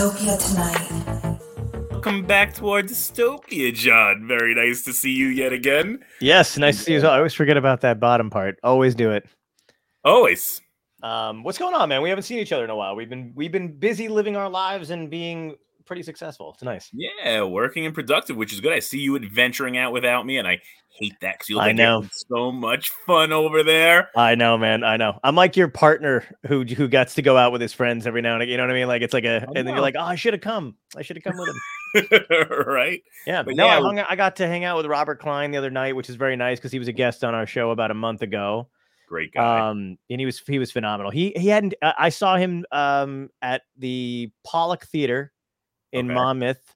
Dystopia tonight. Welcome back to our dystopia, John. Very nice to see you yet again. Yes, nice to see you. as well. I always forget about that bottom part. Always do it. Always. Um, what's going on, man? We haven't seen each other in a while. We've been we've been busy living our lives and being pretty successful. It's nice. Yeah, working and productive, which is good. I see you adventuring out without me, and I hate that because you look I like you're know. having so much fun over there. I know, man. I know. I'm like your partner who who gets to go out with his friends every now and again. You know what I mean? Like it's like a, and then you're like, oh, I should have come. I should have come with him. right? Yeah, But no, yeah, I, hung out, I got to hang out with Robert Klein the other night, which is very nice because he was a guest on our show about a month ago. Great guy. Um, and he was he was phenomenal. He he hadn't. Uh, I saw him um at the Pollak Theater in Okay. Monmouth,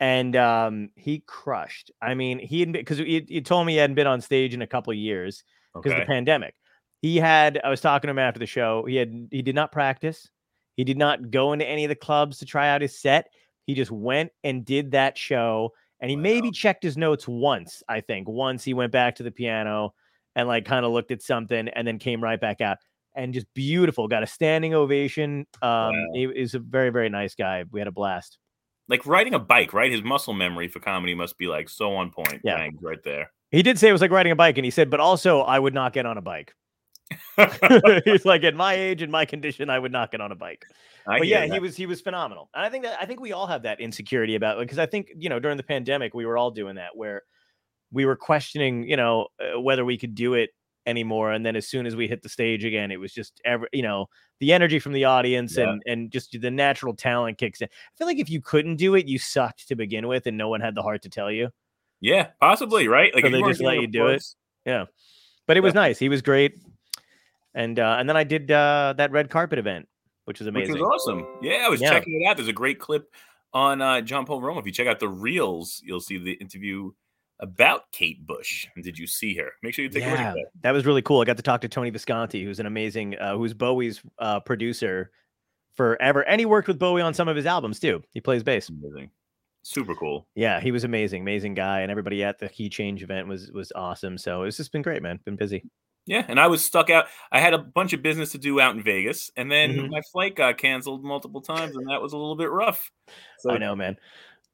and um he crushed. I mean, he had because he, he told me he hadn't been on stage in a couple of years because of the pandemic. He had. I was talking to him after the show. He had. He did not practice. He did not go into any of the clubs to try out his set. He just went and did that show. And he maybe checked his notes once. I think once he went back to the piano and like kind of looked at something and then came right back out and just beautiful. Got a standing ovation. Um, he is a very very nice guy. We had a blast. Like riding a bike, right? His muscle memory for comedy must be like so on point. Yeah. Bang, right there. He did say it was like riding a bike, and he said, but also I would not get on a bike. He's like, at my age and my condition, I would not get on a bike. I but yeah, he was he was phenomenal, and I think that I think we all have that insecurity about because I think you know during the pandemic we were all doing that where we were questioning you know uh, whether we could do it anymore, and then as soon as we hit the stage again, it was just every you know the energy from the audience Yeah. and and just the natural talent kicks in. I feel like if you couldn't do it, you sucked to begin with, and no one had the heart to tell you. Yeah, possibly, right? Like So they just let you do it? Yeah, but it was nice. He was great, and uh, and then I did uh, that red carpet event, which was Which amazing. was awesome. Yeah, I was Yeah. checking it out. There's a great clip on uh, John Poveromo. If you check out the reels, you'll see the interview about Kate Bush. Did you see her? Make sure you take a look yeah, at that. that was really cool. I got to talk to Tony Visconti, who's an amazing, uh, who's Bowie's uh, producer forever, and he worked with Bowie on some of his albums too. He plays bass. Amazing. Super cool. Yeah, he was amazing, amazing guy, and everybody at the Key Change event was was awesome. So it's just been great, man. Been busy. Yeah, and I was stuck out. I had a bunch of business to do out in Vegas, and then Mhm. my flight got canceled multiple times, and that was a little bit rough. So I know, man.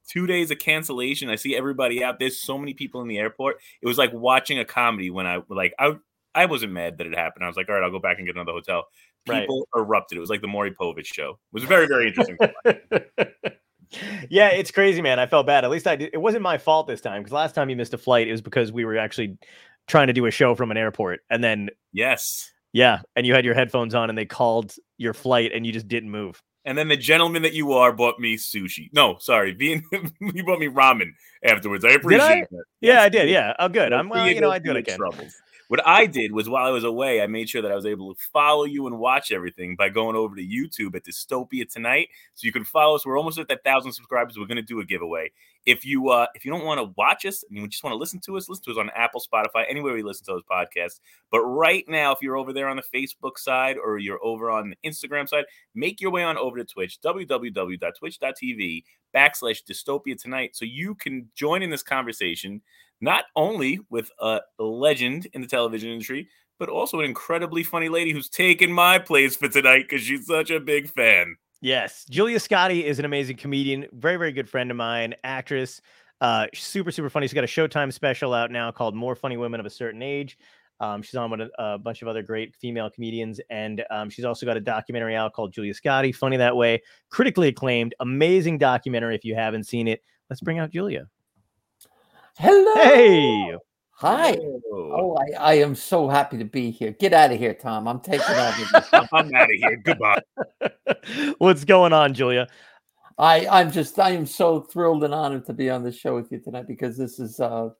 Two days of cancellation. I see everybody out. There's so many people in the airport. It was like watching a comedy when I like I I wasn't mad that it happened. I was like, all right, I'll go back and get another hotel. Right. People erupted. It was like the Maury Povich show. It was very, very interesting. yeah, it's crazy, man. I felt bad. At least I did. It wasn't my fault this time because last time you missed a flight, it was because we were actually trying to do a show from an airport, and then yes. yeah, and you had your headphones on, and they called your flight, and you just didn't move. And then the gentleman that you are bought me sushi. No, sorry, being you bought me ramen afterwards. I appreciate that. Yeah, Yes, I did. Yeah. Oh, good. I'm well. You know, I do I of can. troubles. What I did was while I was away, I made sure that I was able to follow you and watch everything by going over to YouTube at Dystopia tonight. So you can follow us. We're almost at that thousand subscribers. We're going to do a giveaway. If you uh if you don't want to watch us and you just want to listen to us, listen to us on Apple, Spotify, anywhere we listen to those podcasts. But right now, if you're over there on the Facebook side or you're over on the Instagram side, make your way on over to Twitch, www.twitch.tv backslash dystopia tonight, so you can join in this conversation not only with a legend in the television industry, but also an incredibly funny lady who's taken my place for tonight because she's such a big fan. Yes, Julia Scotti is an amazing comedian, very very good friend of mine, actress, uh, super super funny. She's got a Showtime special out now called "More Funny Women of a Certain Age." Um, she's on with a, a bunch of other great female comedians, and um, she's also got a documentary out called Julia Scotti, Funny That Way, critically acclaimed, amazing documentary. If you haven't seen it, let's bring out Julia. Hello. Hey, Hi. Oh, Oh, I, I am so happy to be here. Get out of here, Tom. I'm taking over. I'm out of here. Goodbye. what's going on, Julia? I I'm just I am so thrilled and honored to be on the show with you tonight because this is uh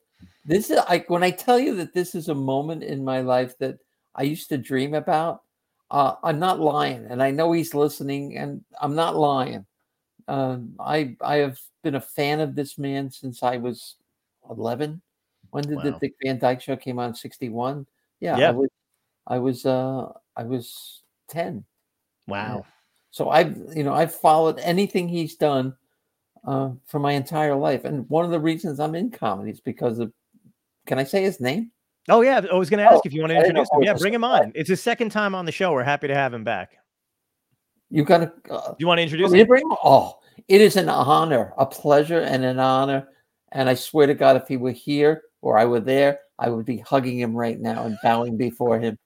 this is like when I tell you that this is a moment in my life that I used to dream about. Uh, I'm not lying, and I know he's listening, and I'm not lying. Um, I I have been a fan of this man since I was 11. When did the Dick Van Dyke Show came on? 61. Yeah, Yeah. I was I was uh I was 10. Wow. So I've you know I've followed anything he's done uh, for my entire life, and one of the reasons I'm in comedy is because of. Can I say his name? Oh yeah, I was going to ask Oh, if you want to didn't know introduce him. Yeah, bring him on. It's his second time on the show. We're happy to have him back. You got to. Uh, Do you want to introduce to him? bring him? Oh, It is an honor, a pleasure, and an honor. And I swear to God, if he were here or I were there, I would be hugging him right now and bowing before him.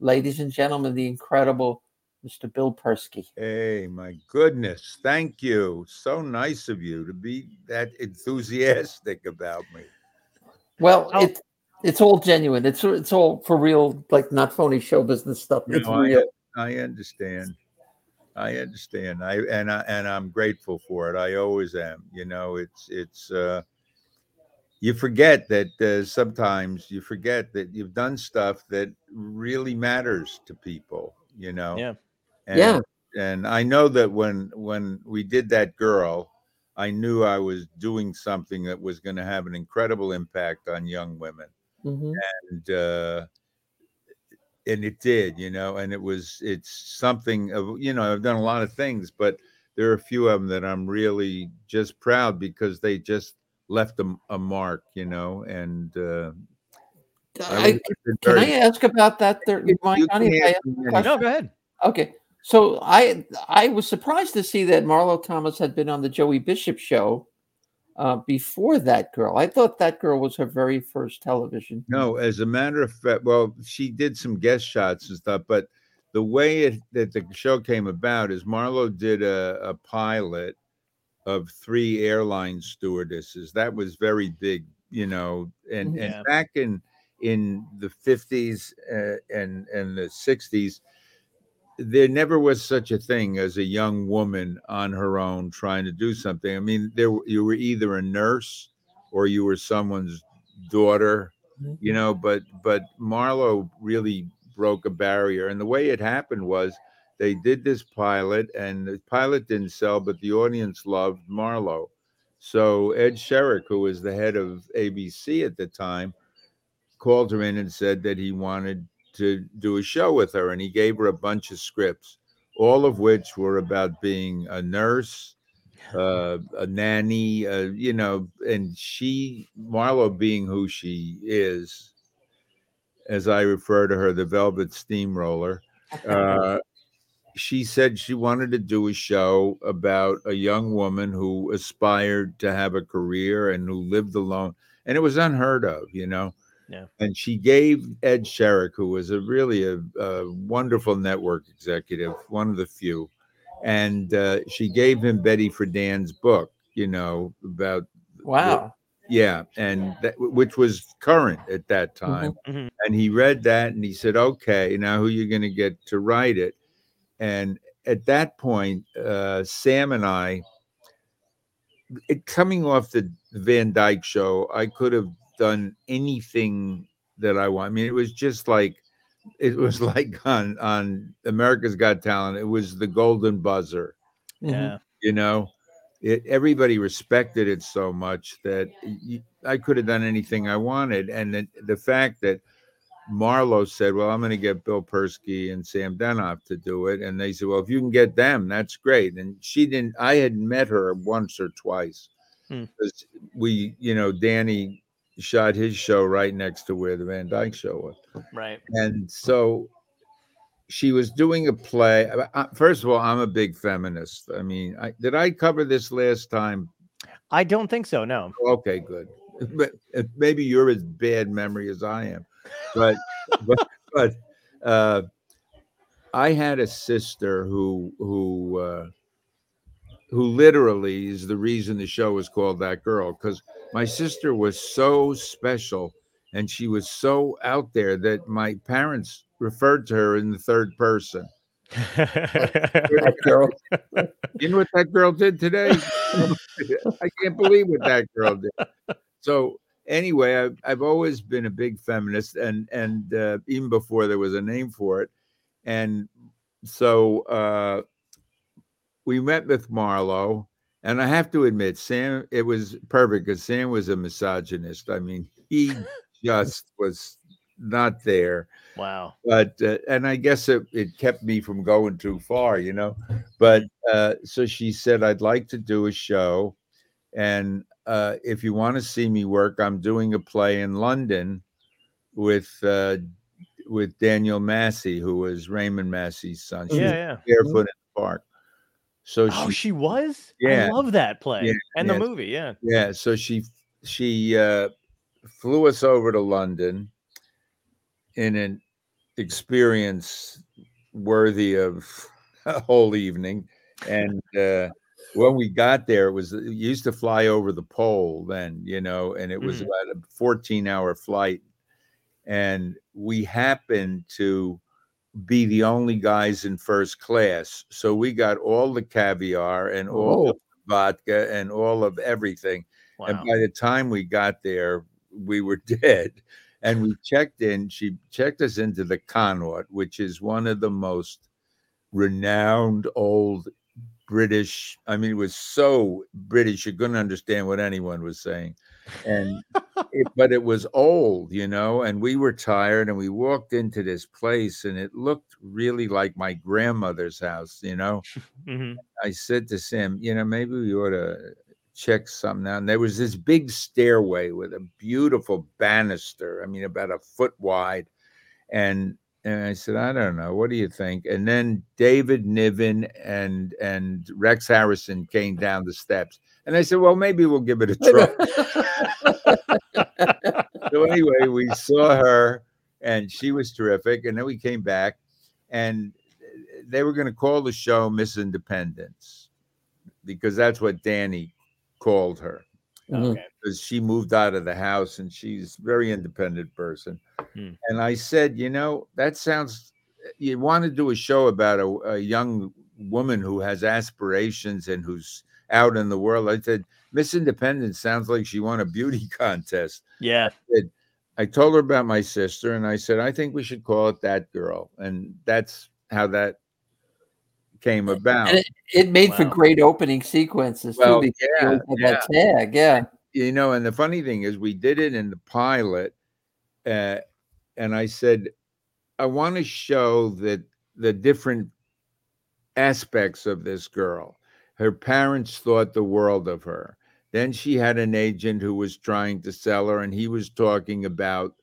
Ladies and gentlemen, the incredible Mr. Bill Persky. Hey, my goodness. Thank you. So nice of you to be that enthusiastic about me. Well, Oh. it's it's all genuine. It's it's all for real, like not phony show business stuff. You It's know, I- real. I understand. I understand. I and I and I'm grateful for it. I always am. You know, it's it's uh you forget that uh, sometimes you forget that you've done stuff that really matters to people, you know. Yeah. And, Yeah. And I know that when when we did that girl, I knew I was doing something that was going to have an incredible impact on young women Mhm. and uh and it did you know and it was it's something of you know i've done a lot of things but there are a few of them that i'm really just proud because they just left a, a mark you know and uh I, was been can I ask about that? There, You- mind, you Johnny, can if I ask ask me a anything. question? No, go ahead. Okay. So I I was surprised to see that Marlo Thomas had been on the Joey Bishop show uh, before that girl. I thought that girl was her very first television. No, as a matter of fact, well, she did some guest shots and stuff, but the way it, that the show came about is Marlo did a, a pilot of three airline stewardesses. That was very big, you know, and Yeah. and back in in the fifties uh, and and the sixties, there never was such a thing as a young woman on her own trying to do something. I mean, there you were either a nurse or you were someone's daughter you know but but marlo really broke a barrier and the way it happened was they did this pilot and the pilot didn't sell but the audience loved marlo so ed scherick who was the head of abc at the time called her in and said that he wanted to do a show with her and he gave her a bunch of scripts all of which were about being a nurse uh, a nanny, uh, you know, and she, Marlo, being who she is, as I refer to her, the Velvet Steamroller, uh, she said she wanted to do a show about a young woman who aspired to have a career and who lived alone, and it was unheard of, you know. Yeah. And she gave Ed Scherick, who was a really a, a wonderful network executive, one of the few, and uh, she gave him Betty Friedan's book, you know, about Wow. yeah, and that, which was current at that time. Mhm. And he read that and he said, "Okay, now who are you going to get to write it?" And at that point, uh, Sam and I, it, coming off the Van Dyke show, I could have done anything that I want. I mean, it was just like it was like on on America's Got Talent. It was the golden buzzer Mhm. Yeah. you know it, everybody respected it so much that I could have done anything I wanted. And the, the fact that Marlo said, Well, I'm going to get Bill Persky and Sam Denoff to do it. And they said, Well, if you can get them, that's great. And she didn't, I had met her once or twice Hmm. because we, you know, Danny shot his show right next to where the Van Dyke show was. Right. And so she was doing a play. First of all, I'm a big feminist. I mean, I, did I cover this last time? I don't think so. No. Okay, good. But uh, maybe you're as bad memory as I am. But but but uh, I had a sister who who uh, who literally is the reason the show was called that girl because my sister was so special and she was so out there that my parents referred to her in the third person. That girl. You know what that girl did today? I can't believe what that girl did. So anyway, I've, I've always been a big feminist, and and uh, even before there was a name for it, and so uh, we met with Marlo, and I have to admit, Sam, it was perfect because Sam was a misogynist. I mean, he just was not there wow. but uh, and I guess it, it kept me from going too far, you know. But uh, so she said, I'd like to do a show, and uh, if you want to see me work, I'm doing a play in London with uh, with Daniel Massey, who was Raymond Massey's son. She was Yeah. Yeah. barefoot in the park. So Oh, she, she was. Yeah. I love that play Yeah, and the movie. Yeah. yeah, so she she uh, flew us over to London in an experience worthy of a whole evening, and uh, when we got there, it was you used to fly over the pole then, you know, and it was Mhm. about a 14 hour flight. And we happened to be the only guys in first class. So we got all the caviar and all the vodka and all of everything. Wow. And by the time we got there, we were dead. And we checked in, she checked us into the Connaught, which is one of the most renowned old British. I mean, it was so British, you couldn't understand what anyone was saying. And it, but it was old, you know, and we were tired and we walked into this place and it looked really like my grandmother's house, you know. Mhm. I said to Sam, you know, maybe we ought to check something out. And there was this big stairway with a beautiful banister, I mean, about a foot wide. And and I said, I don't know, what do you think? And then David Niven and and Rex Harrison came down the steps. And I said, Well, maybe we'll give it a try. so anyway, we saw her and she was terrific. And then we came back and they were going to call the show Miss Independence because that's what Danny called her Mhm. Okay. because she moved out of the house and she's a very independent person. Hmm. And I said, you know, that sounds you want to do a show about a, a young woman who has aspirations and who's out in the world. I said, Miss Independence sounds like she won a beauty contest. Yeah. I told her about my sister and I said, I think we should call it that girl. And that's how that came about. And it, it made for great opening sequences Well, too. yeah, you that tag, yeah. you know, and the funny thing is, we did it in the pilot, uh, and I said, I want to show that the different aspects of this girl. Her parents thought the world of her. Then she had an agent who was trying to sell her, and he was talking about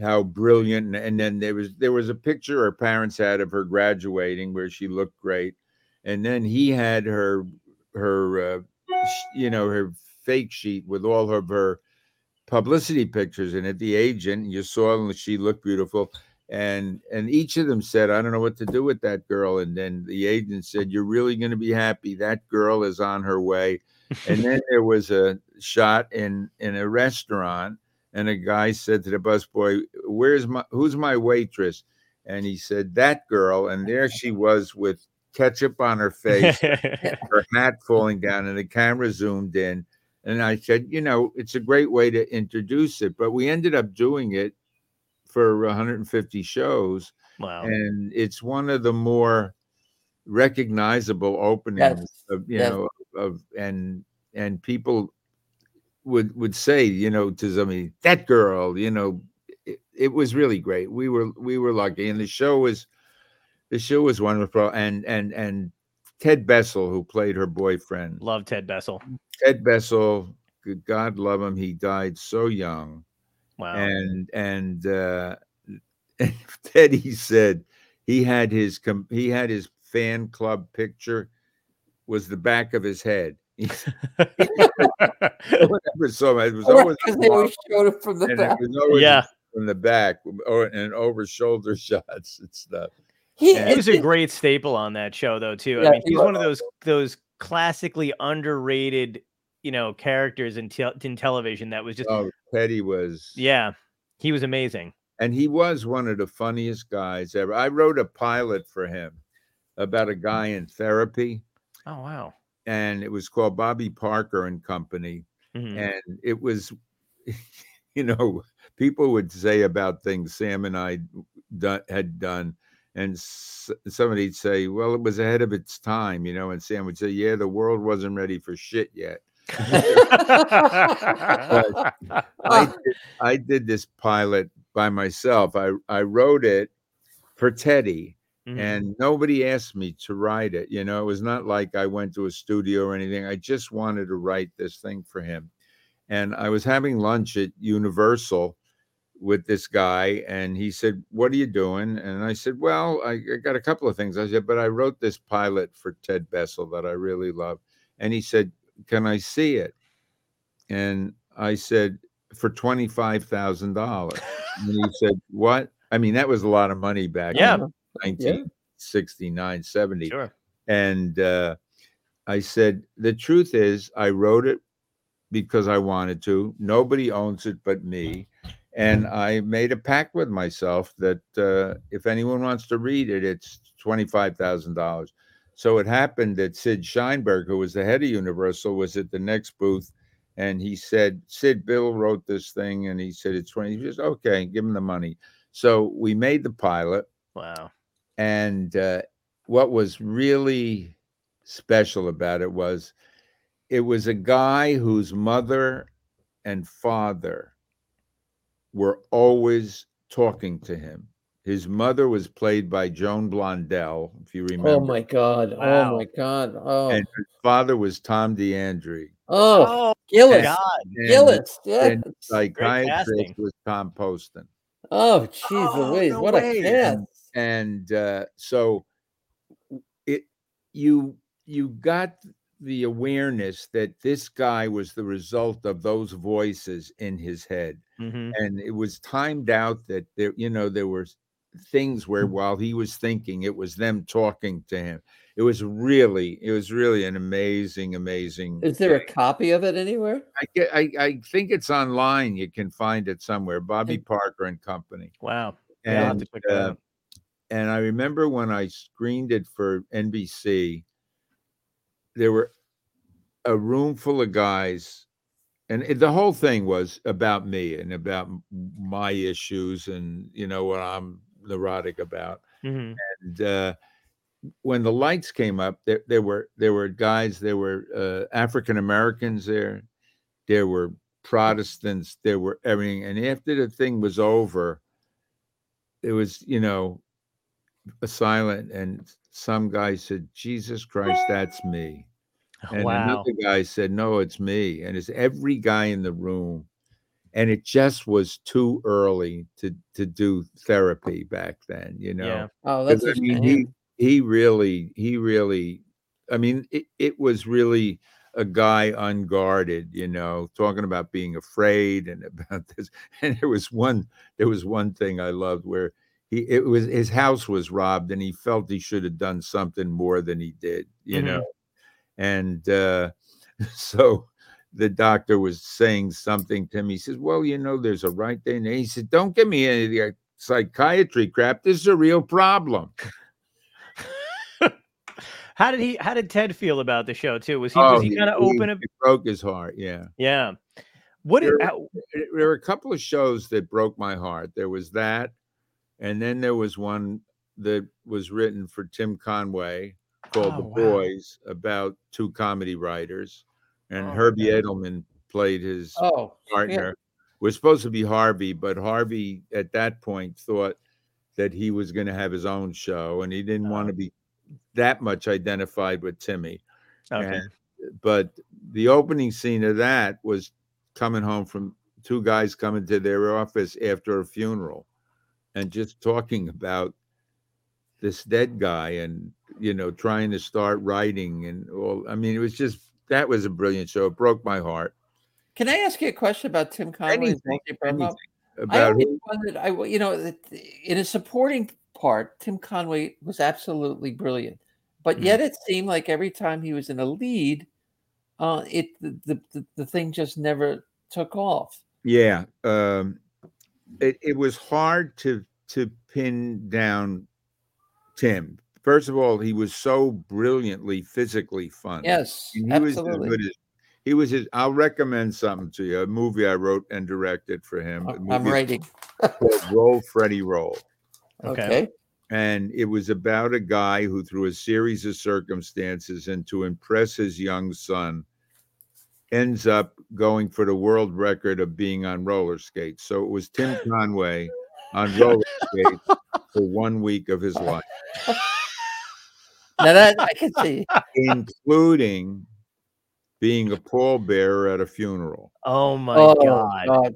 how brilliant. And, and then there was there was a picture her parents had of her graduating where she looked great, and then he had her her uh, you know her fake sheet with all of her publicity pictures in it. The agent you saw and she looked beautiful, and and each of them said, "I don't know what to do with that girl." And then the agent said, "You're really going to be happy. That girl is on her way." And then there was a shot in in a restaurant, and a guy said to the busboy, "Where's my who's my waitress?" And he said, "That girl." And there she was with ketchup on her face her hat falling down and the camera zoomed in. And I said, you know, it's a great way to introduce it. But we ended up doing it for 150 shows. wow. And it's one of the more recognizable openings Yes, of, you yes. know, of and and people would would say, you know, to somebody, that girl, you know, it, it was really great. We were we were lucky. And the show was the show was wonderful. And and and Ted Bessell, who played her boyfriend, Love Ted Bessell. Ted Bessell, God love him, he died so young. Wow. And and uh Teddy said he had his com- he had his fan club picture was the back of his head. He said, no one ever saw him. It was always Because they always showed it from the back. it was always yeah. from the back or and over shoulder shots and stuff. He, Yeah. Was a great staple on that show, though. Too. Yeah, I mean, he he's one of those those classically underrated, you know, characters in, tel in television. That was just, Oh, Teddy was yeah, he was amazing. and he was one of the funniest guys ever. I wrote a pilot for him about a guy in therapy, Oh wow. And it was called Bobby Parker and Company. Mhm. And it was, you know, people would say about things Sam and I done, had done, and s- somebody'd say, "Well, it was ahead of its time," you know, and Sam would say, "Yeah, the world wasn't ready for shit yet." I did, I did this pilot by myself. I I wrote it for Teddy, Mhm. and nobody asked me to write it. You know, it was not like I went to a studio or anything. I just wanted to write this thing for him. And I was having lunch at Universal with this guy, and he said, "What are you doing?" And I said, "Well, I, I got a couple of things." I said, "But I wrote this pilot for Ted Bessell that I really love," and he said, "Can I see it?" And I said, "For twenty five thousand dollars." And he said, "What?" I mean, that was a lot of money back Yeah. in 1969, 70. Sure. And uh, I said, the truth is, I wrote it because I wanted to. Nobody owns it but me. And I made a pact with myself that uh, if anyone wants to read it, it's $25,000. So it happened that Sid Sheinberg, who was the head of Universal, was at the next booth. And he said, Sid, Bill wrote this thing. And he said, it's 20. He says, okay, give him the money. So we made the pilot. Wow. And uh, what was really special about it was it was a guy whose mother and father were always talking to him. His mother was played by Joan Blondell, if you remember. Oh my god! Wow. Oh my god! Oh, And his father was Tom D'Andrea. oh, Oh, Gillis, God. And Gillis, yeah. and psychiatrist was Tom Poston. Oh, jeez Oh, Louise, no what way. a cast! And uh, so it you you got the awareness that this guy was the result of those voices in his head Mhm. and it was timed out that there you know there were things where Mm. while he was thinking it was them talking to him it was really it was really an amazing amazing Is there a copy of it anywhere? I, get, I i think it's online you can find it somewhere bobby parker and company Wow. Yeah, and that uh. And I remember when I screened it for NBC, there were a room full of guys, and it- the whole thing was about me and about my issues and you know what I'm neurotic about. Mhm. And uh, when the lights came up, there, there were there were guys, there were uh, African Americans there, there were Protestants, there were everything. And after the thing was over, it was you know silent, and some guy said, "Jesus Christ, that's me." And Wow. another guy said, "No, it's me." And it's every guy in the room. And it just was too early to to do therapy back then, you know. Yeah. Oh, that's a I mean, shame. he he really he really I mean it, it was really a guy unguarded, you know, talking about being afraid and about this. And there was one there was one thing I loved where he it was his house was robbed and he felt he should have done something more than he did, you Mhm. know. And uh so the doctor was saying something to me He says, Well, you know, there's a right thing. And he said, Don't give me any of the psychiatry crap. This is a real problem. How did he? How did Ted feel about the show too? Was he? was he kind of open? It broke his heart. Yeah. Yeah. What? There- how- There there were a couple of shows that broke my heart. There was that, and then there was one that was written for Tim Conway called Oh, The wow. Boys about two comedy writers, and Oh, Herbie okay. Edelman played his Oh, partner. Was supposed to be Harvey, but Harvey at that point thought that he was going to have his own show, and he didn't want Oh. to be that much identified with Timmy. okay. And- but the opening scene of that was coming home from two guys coming to their office after a funeral and just talking about this dead guy and you know trying to start writing and all i mean it was just that was a brilliant show it broke my heart can I ask you a question about Tim Conway? and anything, Frankie Burnham? anything I about always wondered, I you know, in a supporting part, Tim Conway was absolutely brilliant, but Mhm. yet it seemed like every time he was in a lead, uh, it the, the the the thing just never took off. yeah um it, it was hard to to pin down tim first of all he was so brilliantly physically fun. Yes, And he was absolutely. good as he was his I'll recommend something to you, a movie I wrote and directed for him. I'm writing. called Roll Freddy Roll. Okay. Okay. And it was about a guy who, through a series of circumstances and to impress his young son, ends up going for the world record of being on roller skates. So it was Tim Conway on roller skates for one week of his life, Now that I can see. including being a pallbearer at a funeral. Oh my oh god. God.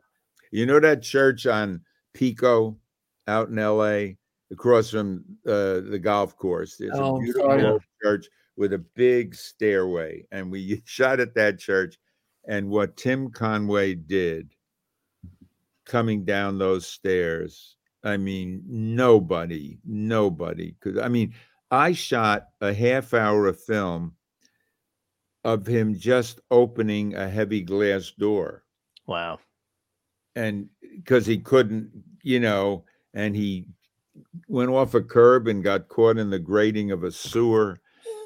You know that church on Pico out in LA, across from uh, the golf course. There's Oh, a I'm beautiful sorry. church with a big stairway. And we shot at that church. And what Tim Conway did coming down those stairs, I mean, nobody, nobody could. I mean, I shot a half hour of film of him just opening a heavy glass door Wow. and because he couldn't, you know, and he went off a curb and got caught in the grating of a sewer.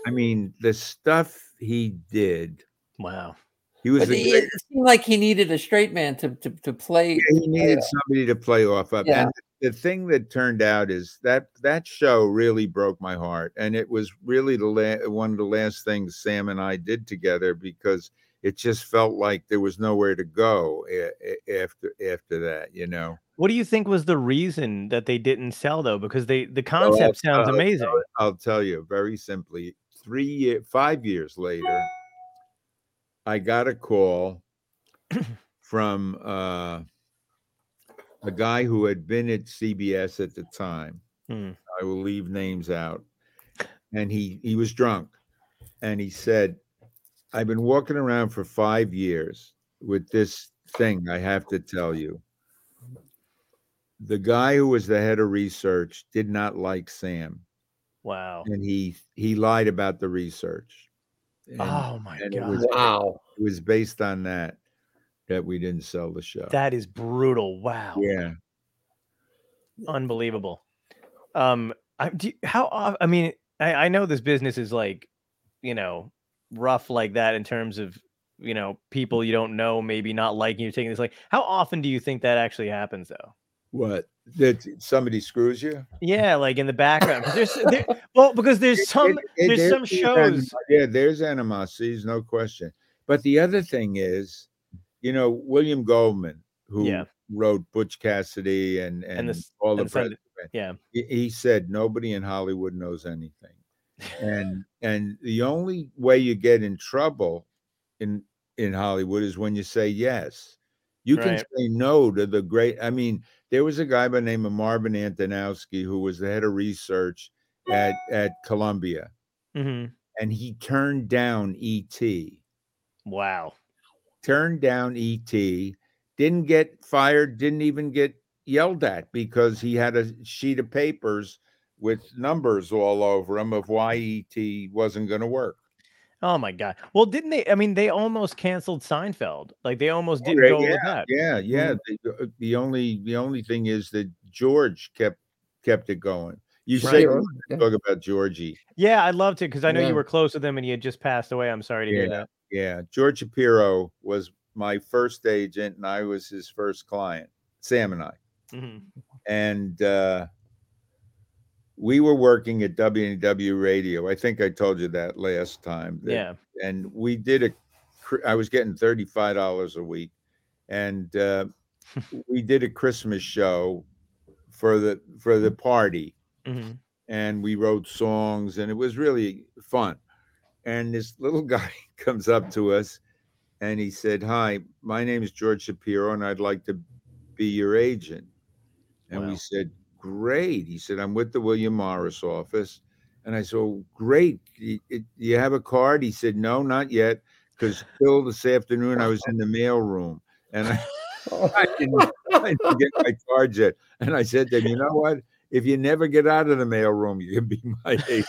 I mean, the stuff he did. Wow. He was But the it, seemed like he needed a straight man to to, to play. he needed somebody to play off of. Yeah. And the thing that turned out is that that show really broke my heart, and it was really the la- one of the last things Sam and I did together because it just felt like there was nowhere to go a- a- after after that. You know. What do you think was the reason that they didn't sell though? Because they the Well, I'll- concept sounds I'll- amazing. I'll, I'll tell you very simply. Three year, five years later, I got a call from uh, a guy who had been at CBS at the time. Hmm. I will leave names out, and he he was drunk, and he said, "I've been walking around for five years with this thing. I have to tell you." The guy who was the head of research did not like Sam Wow. and he he lied about the research. And oh my and it god. was- Wow. it was based on that that we didn't sell the show. That is brutal. Wow. yeah. Unbelievable. Um, I, do, you- how off, I mean, I, I know this business is like, you know, rough like that in terms of, you know, people you don't know maybe not liking you taking this. Like, how often do you think that actually happens though? What? That somebody screws you? Yeah, like in the background. there's there, well, because there's some it- it- there's some shows. yeah, there's animosities, no question. But the other thing is, you know, William Goldman, who Yeah. wrote Butch Cassidy and and, And the all the and Sunday- Yeah. he, he said nobody in Hollywood knows anything. and and the only way you get in trouble in in Hollywood is when you say yes. You can Right. say no to the great. I mean, there was a guy by the name of Marvin Antonowsky who was the head of research at at Columbia, hmm and he turned down ET. Wow. Turned down ET. Didn't get fired. Didn't even get yelled at because he had a sheet of papers with numbers all over him of why ET wasn't going to work. Oh my god. Well, didn't they? I mean, they almost canceled Seinfeld. Like they almost didn't yeah, go with that. Yeah, yeah. The, uh, the only the only thing is that George kept kept it going. You Right. say you yeah. talk about Georgie. Yeah, I'd love to because I know Yeah. you were close with him and he had just passed away. I'm sorry to hear Yeah. that. Yeah, George Shapiro was my first agent, and I was his first client. Sam and I, Mhm. and uh, we were working at WNEW Radio. I think I told you that last time. that- Yeah. and we did a, I was getting thirty five dollars a week, and uh, we did a Christmas show for the for the party, hmm and we wrote songs, and it was really fun. And this little guy comes up to us, and he said, "Hi, my name is George Shapiro, and I'd like to be your agent." And Wow. we said, "Great." He said, "I'm with the William Morris office." And I said, "Oh, great. Do you, you have a card?" He said, "No, not yet, because still this afternoon I was in the mail room, and I, I, didn't, I didn't get my card yet." And I said to him, "You know what? If you never get out of the mail room, you can be my agent."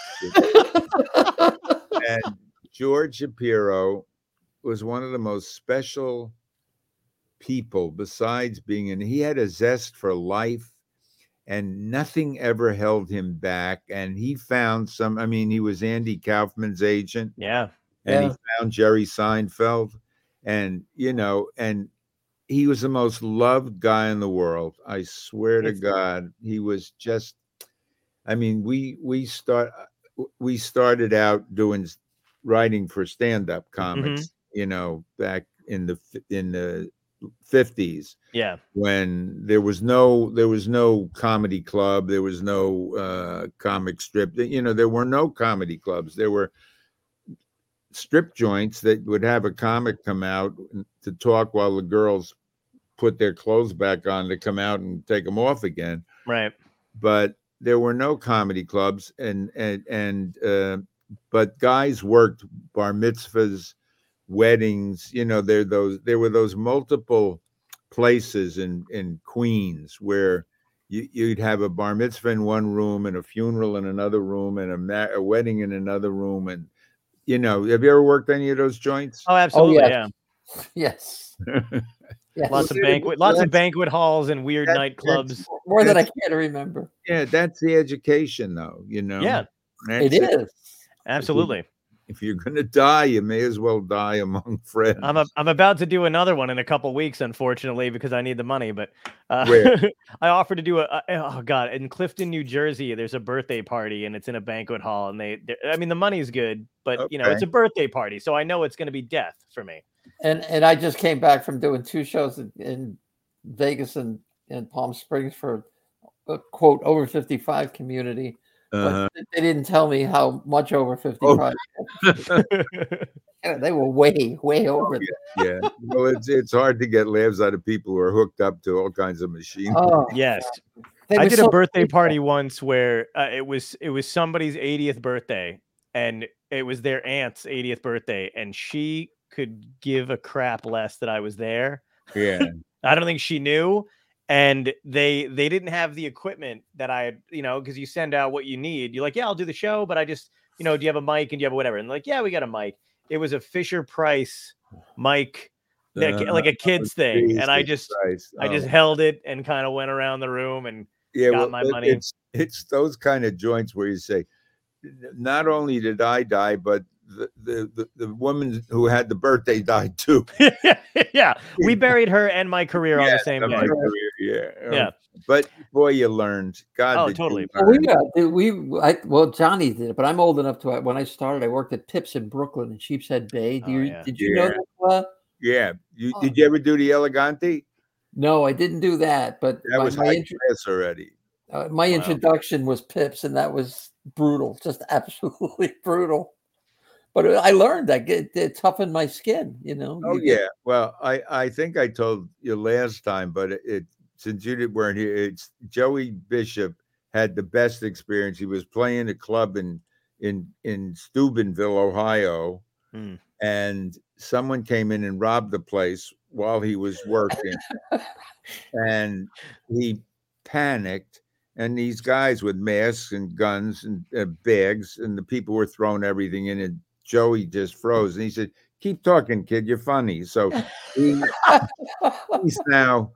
and George Shapiro was one of the most special people besides being and he had a zest for life and nothing ever held him back and he found some i mean he was andy kaufman's agent Yeah. and Yeah. he found jerry seinfeld and you know and he was the most loved guy in the world i swear to god he was just i mean we we start uh, we started out doing writing for stand-up mm-hmm. comics you know back in the in the 50s Yeah. when there was no there was no comedy club there was no uh comic strip you know there were no comedy clubs there were strip joints that would have a comic come out to talk while the girls put their clothes back on to come out and take them off again. Right. But there were no comedy clubs, and and and uh, but guys worked bar mitzvahs, weddings. You know, there those there were those multiple places in in Queens where you, you'd have a bar mitzvah in one room and a funeral in another room and a, ma- a wedding in another room and you know have you ever worked any of those joints Oh, oh absolutely. yeah. yeah. Yes. yes. Lots of banquet, lots of banquet halls and weird that- nightclubs. More than I can remember. yeah that's the education though you know Yeah, That's It is. absolutely. if you're gonna die you may as well die among friends I'm a, I'm about to do another one in a couple weeks, unfortunately, because I need the money. But uh, Where? I offered to do a, a oh god in Clifton, New Jersey. There's a birthday party and it's in a banquet hall, and they I mean the money's good, but you know it's a birthday party, so I know it's going to be death for me. And and I just came back from doing two shows in, in Vegas and, and Palm Springs for a quote over 55 community. Uh-huh. But they didn't tell me how much over 55. Yeah, they were way, way over. there. yeah well it's it's hard to get laughs out of people who are hooked up to all kinds of machines Oh, yes, they I were did a birthday people. party once where uh, it was it was somebody's 80th birthday, and it was their aunt's 80th birthday, and she could give a crap less that I was there. yeah I don't think she knew. And they they didn't have the equipment that I you know, because you send out what you need. You're like, yeah, I'll do the show, but I just, you know, do you have a mic and do you have a whatever? And like, yeah, we got a mic. It was a Fisher Price mic, like, Uh, like a kid's thing, and I just Christ. I just Oh. held it and kind of went around the room and yeah, got my it- money. It's it's those kind of joints where you say, not only did I die, but the the the, the woman who had the birthday died too. yeah, we buried her and my career on the Yeah, same day. My career, yeah, Yeah. But boy, you learned. God, Oh, did you totally. Well, we learn. got we I, well Johnny did it, but I'm old enough to when I started, I worked at Pips in Brooklyn and Sheepshead Bay. Do Oh, yeah. did you know Yeah. that? Uh, Yeah, you, Oh. did you ever do the elegante? no, I didn't do that, but That my, was my, high intro- class already. uh, my Wow. introduction was Pips, and that was brutal, just absolutely brutal. But I learned that it, it toughened my skin. You know. Oh You get- yeah. Well, I I think I told you last time, but it, it since you weren't here, it's Joey Bishop had the best experience. He was playing a club in in in Steubenville, Ohio, Hmm. and someone came in and robbed the place while he was working, and he panicked. And these guys with masks and guns and uh, bags, and the people were throwing everything in, and Joey just froze. And he said, "Keep talking, kid. You're funny." So he, he's now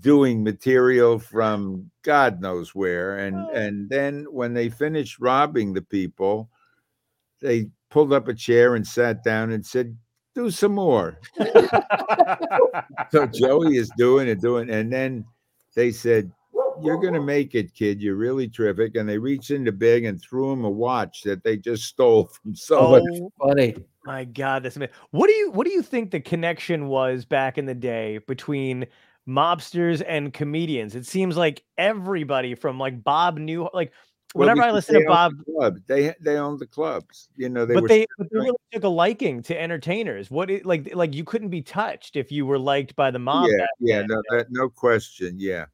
doing material from God knows where. And Oh. and then when they finished robbing the people, they pulled up a chair and sat down and said, "Do some more." So Joey is doing it, doing, and then they said, "You're gonna make it, kid. You're really terrific." And they reached in the bag and threw him a watch that they just stole from someone. oh funny. My God, that's amazing. What do you what do you think the connection was back in the day between mobsters and comedians? It seems like everybody from like Bob New like Well, whenever I listen to Bob, the club, they they owned the clubs. You know, they but were they but they really took a liking to entertainers. What it, like like you couldn't be touched if you were liked by the mob. yeah, back yeah, no, that, no question. Yeah.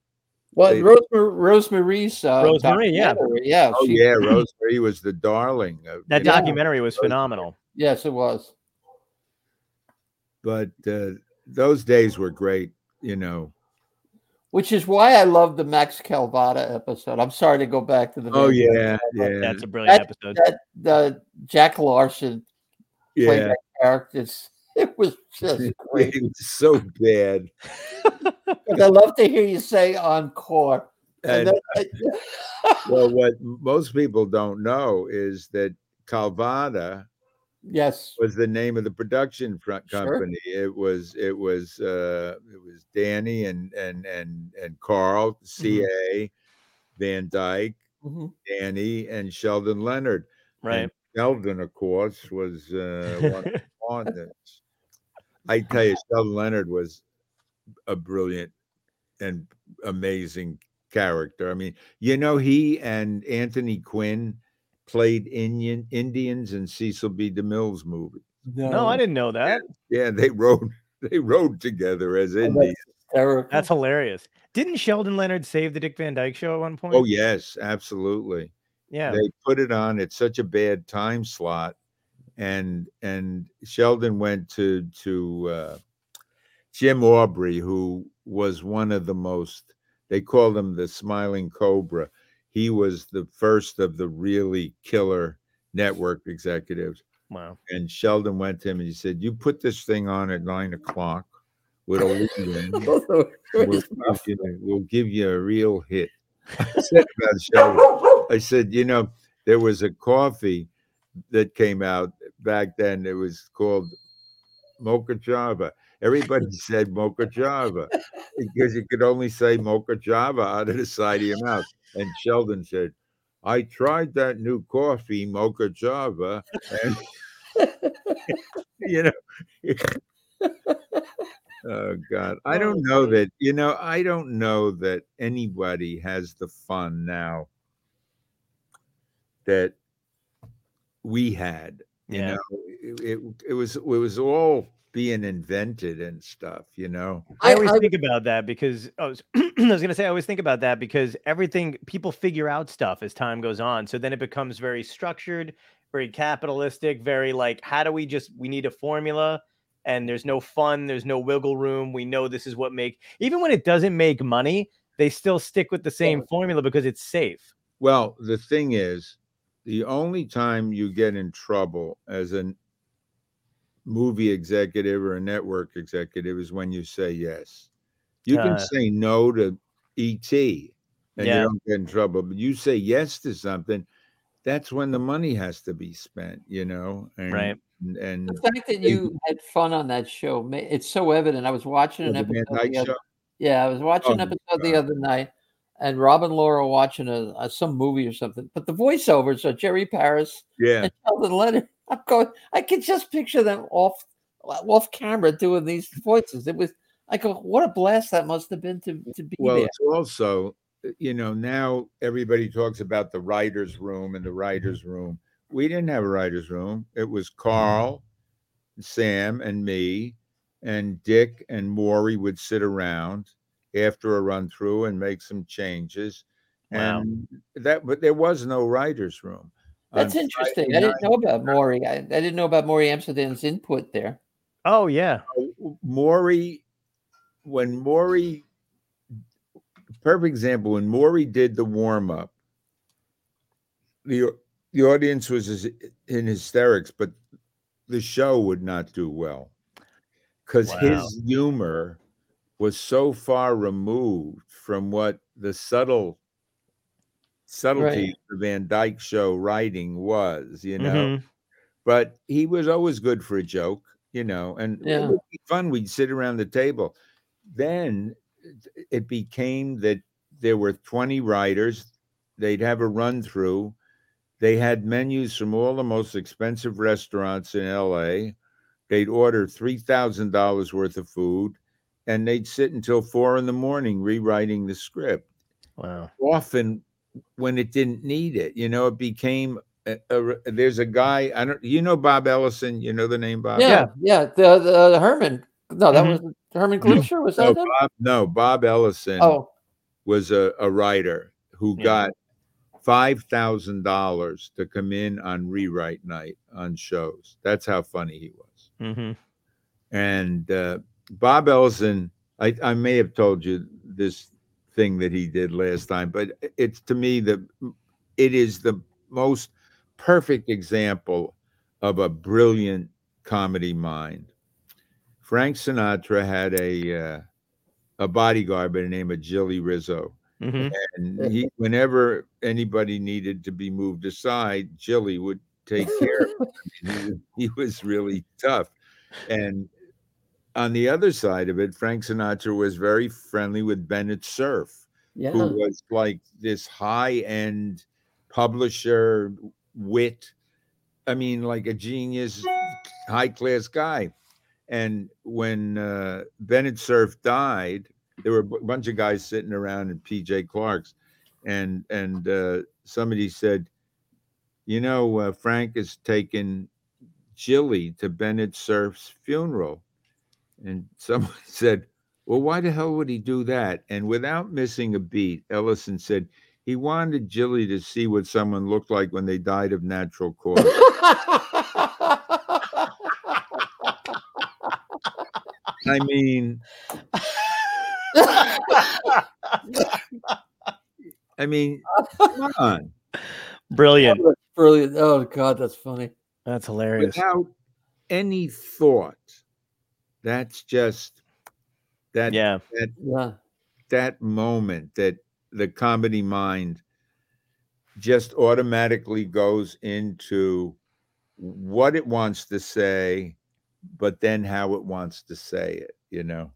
Well, They- Rosemary, Rosemary's uh, Rosemary, yeah. documentary, yeah, Oh she- yeah, Rosemary was the darling. Of, That you know, documentary was Rosemary. phenomenal. yes, it was. but uh, those days were great. You know. Which is why I love the Max Calvada episode. I'm sorry to go back to the. Oh yeah, yeah, That's a brilliant That- episode. that the Jack Larson played yeah. that characters. It was just great. It was so bad. 'Cause I love to hear you say encore. And And then, well, what most people don't know is that Calvada yes, was the name of the production front Sure. company. It was it was uh it was Danny and and and and Carl CA Van Dyke, Mhm. Danny and Sheldon Leonard. right. And Sheldon, of course, was uh, one of on this. I tell you, Sheldon Leonard was a brilliant and amazing character. I mean, you know, he and Anthony Quinn played Indian Indians in Cecil B. DeMille's movie. no, I didn't know that. Yeah, they rode they rode together as Oh, Indians. hysterical. That's hilarious. Didn't Sheldon Leonard save the Dick Van Dyke Show at one point? Oh yes, absolutely. yeah. They put it on at such a bad time slot, and and Sheldon went to to uh, Jim Aubrey, who was one of the most. They called him the Smiling Cobra. He was the first of the really killer network executives. Wow. And Sheldon went to him and he said, "You put this thing on at nine o'clock with a lead in. Both of them. We'll, give you- we'll give you a real hit." I said I said, "You know, there was a coffee that came out back then. It was called Mocha Java. Everybody said Mocha Java because you could only say Mocha Java out of the side of your mouth." And Sheldon said, "I tried that new coffee, Mocha Java, and." you know oh god i Oh, don't know that you know i don't know that anybody has the fun now that we had you Yeah. know it, it, it was it was all being invented and stuff you know I I- always I- think about that because oh, I was, I was going to say, I always think about that because everything people figure out stuff as time goes on. So then it becomes very structured, very capitalistic, very like, how do we just, we need a formula and there's no fun, there's no wiggle room. We know this is what make, even when it doesn't make money, they still stick with the same formula because it's safe. well the thing is the only time you get in trouble as a movie executive or a network executive is when you say yes you can Uh, say no to et and Yeah. you don't get in trouble but you say yes to something that's when the money has to be spent you know and, Right. and, and The fact that you had fun on that show, it's so evident. I was watching an episode. The other, yeah, I was watching an Oh my episode the other night, and Robin Laura watching a, a some movie or something. But the voiceovers are Jerry Paris yeah and Sheldon Leonard. I'm going. I can just picture them off off camera doing these voices. It was. I go, what a blast that must have been to to be well there. it's also uh, you know now everybody talks about the writers room and the writers room we didn't have a writers room it was carl sam and me and dick and morey would sit around after a run through and make some changes Wow. and that but there was no writers room On That's um, interesting. Friday I didn't know about Morey. I, I didn't know about Morey Amsterdam's input there. Oh, yeah. Uh, night, Morey when Morey perfect example when Morey did the warm up the the audience was in hysterics but the show would not do well cuz Wow. his humor was so far removed from what the subtle subtlety of the Van Dyke show writing was you know Mhm. but he was always good for a joke, you know, and Yeah. it would be fun. We'd sit around the table. Then it- it became that there were 20 writers, they'd have a run through. They had menus from all the most expensive restaurants in LA. They'd order $3,000 worth of food and they'd sit until four in the morning rewriting the script Wow. often when it didn't need it. You know, it became a, a- there's a guy I don't you know Bob Ellison. You know the name Bob. Yeah, yeah. The, the Herman. No, that Mhm. was Herman Glitcher. Was No, that him? Bob, no, Bob Ellison Oh, was a, a writer who Yeah. got five thousand dollars to come in on rewrite night on shows. That's how funny he was. hmm And uh, Bob Ellison, I, I may have told you this thing that he did last time, but it's to me the it is the most perfect example of a brilliant comedy mind. Frank Sinatra had a uh, a bodyguard by the name of Jilly Rizzo, hmm and he, whenever anybody needed to be moved aside, Jilly would take care of him. He he was really tough, and on the other side of it, Frank Sinatra was very friendly with Bennett Cerf, yeah. who was like this high end publisher wit. I mean, like a genius, high class guy. And when uh, Bennett Cerf died, there were a bunch of guys sitting around in PJ Clark's, and and uh, somebody said, you know, uh, Frank is taking Jilly to Bennett Cerf's funeral, and someone said, Well, why the hell would he do that? And without missing a beat, Ellison said he wanted Jilly to see what someone looked like when they died of natural cause. I mean, I mean, come on. Brilliant. Brilliant. Oh God, that's funny. That's hilarious. Without any thought. That's just that Yeah. that Yeah. that moment that the comedy mind just automatically goes into what it wants to say, but then how it wants to say it, you know.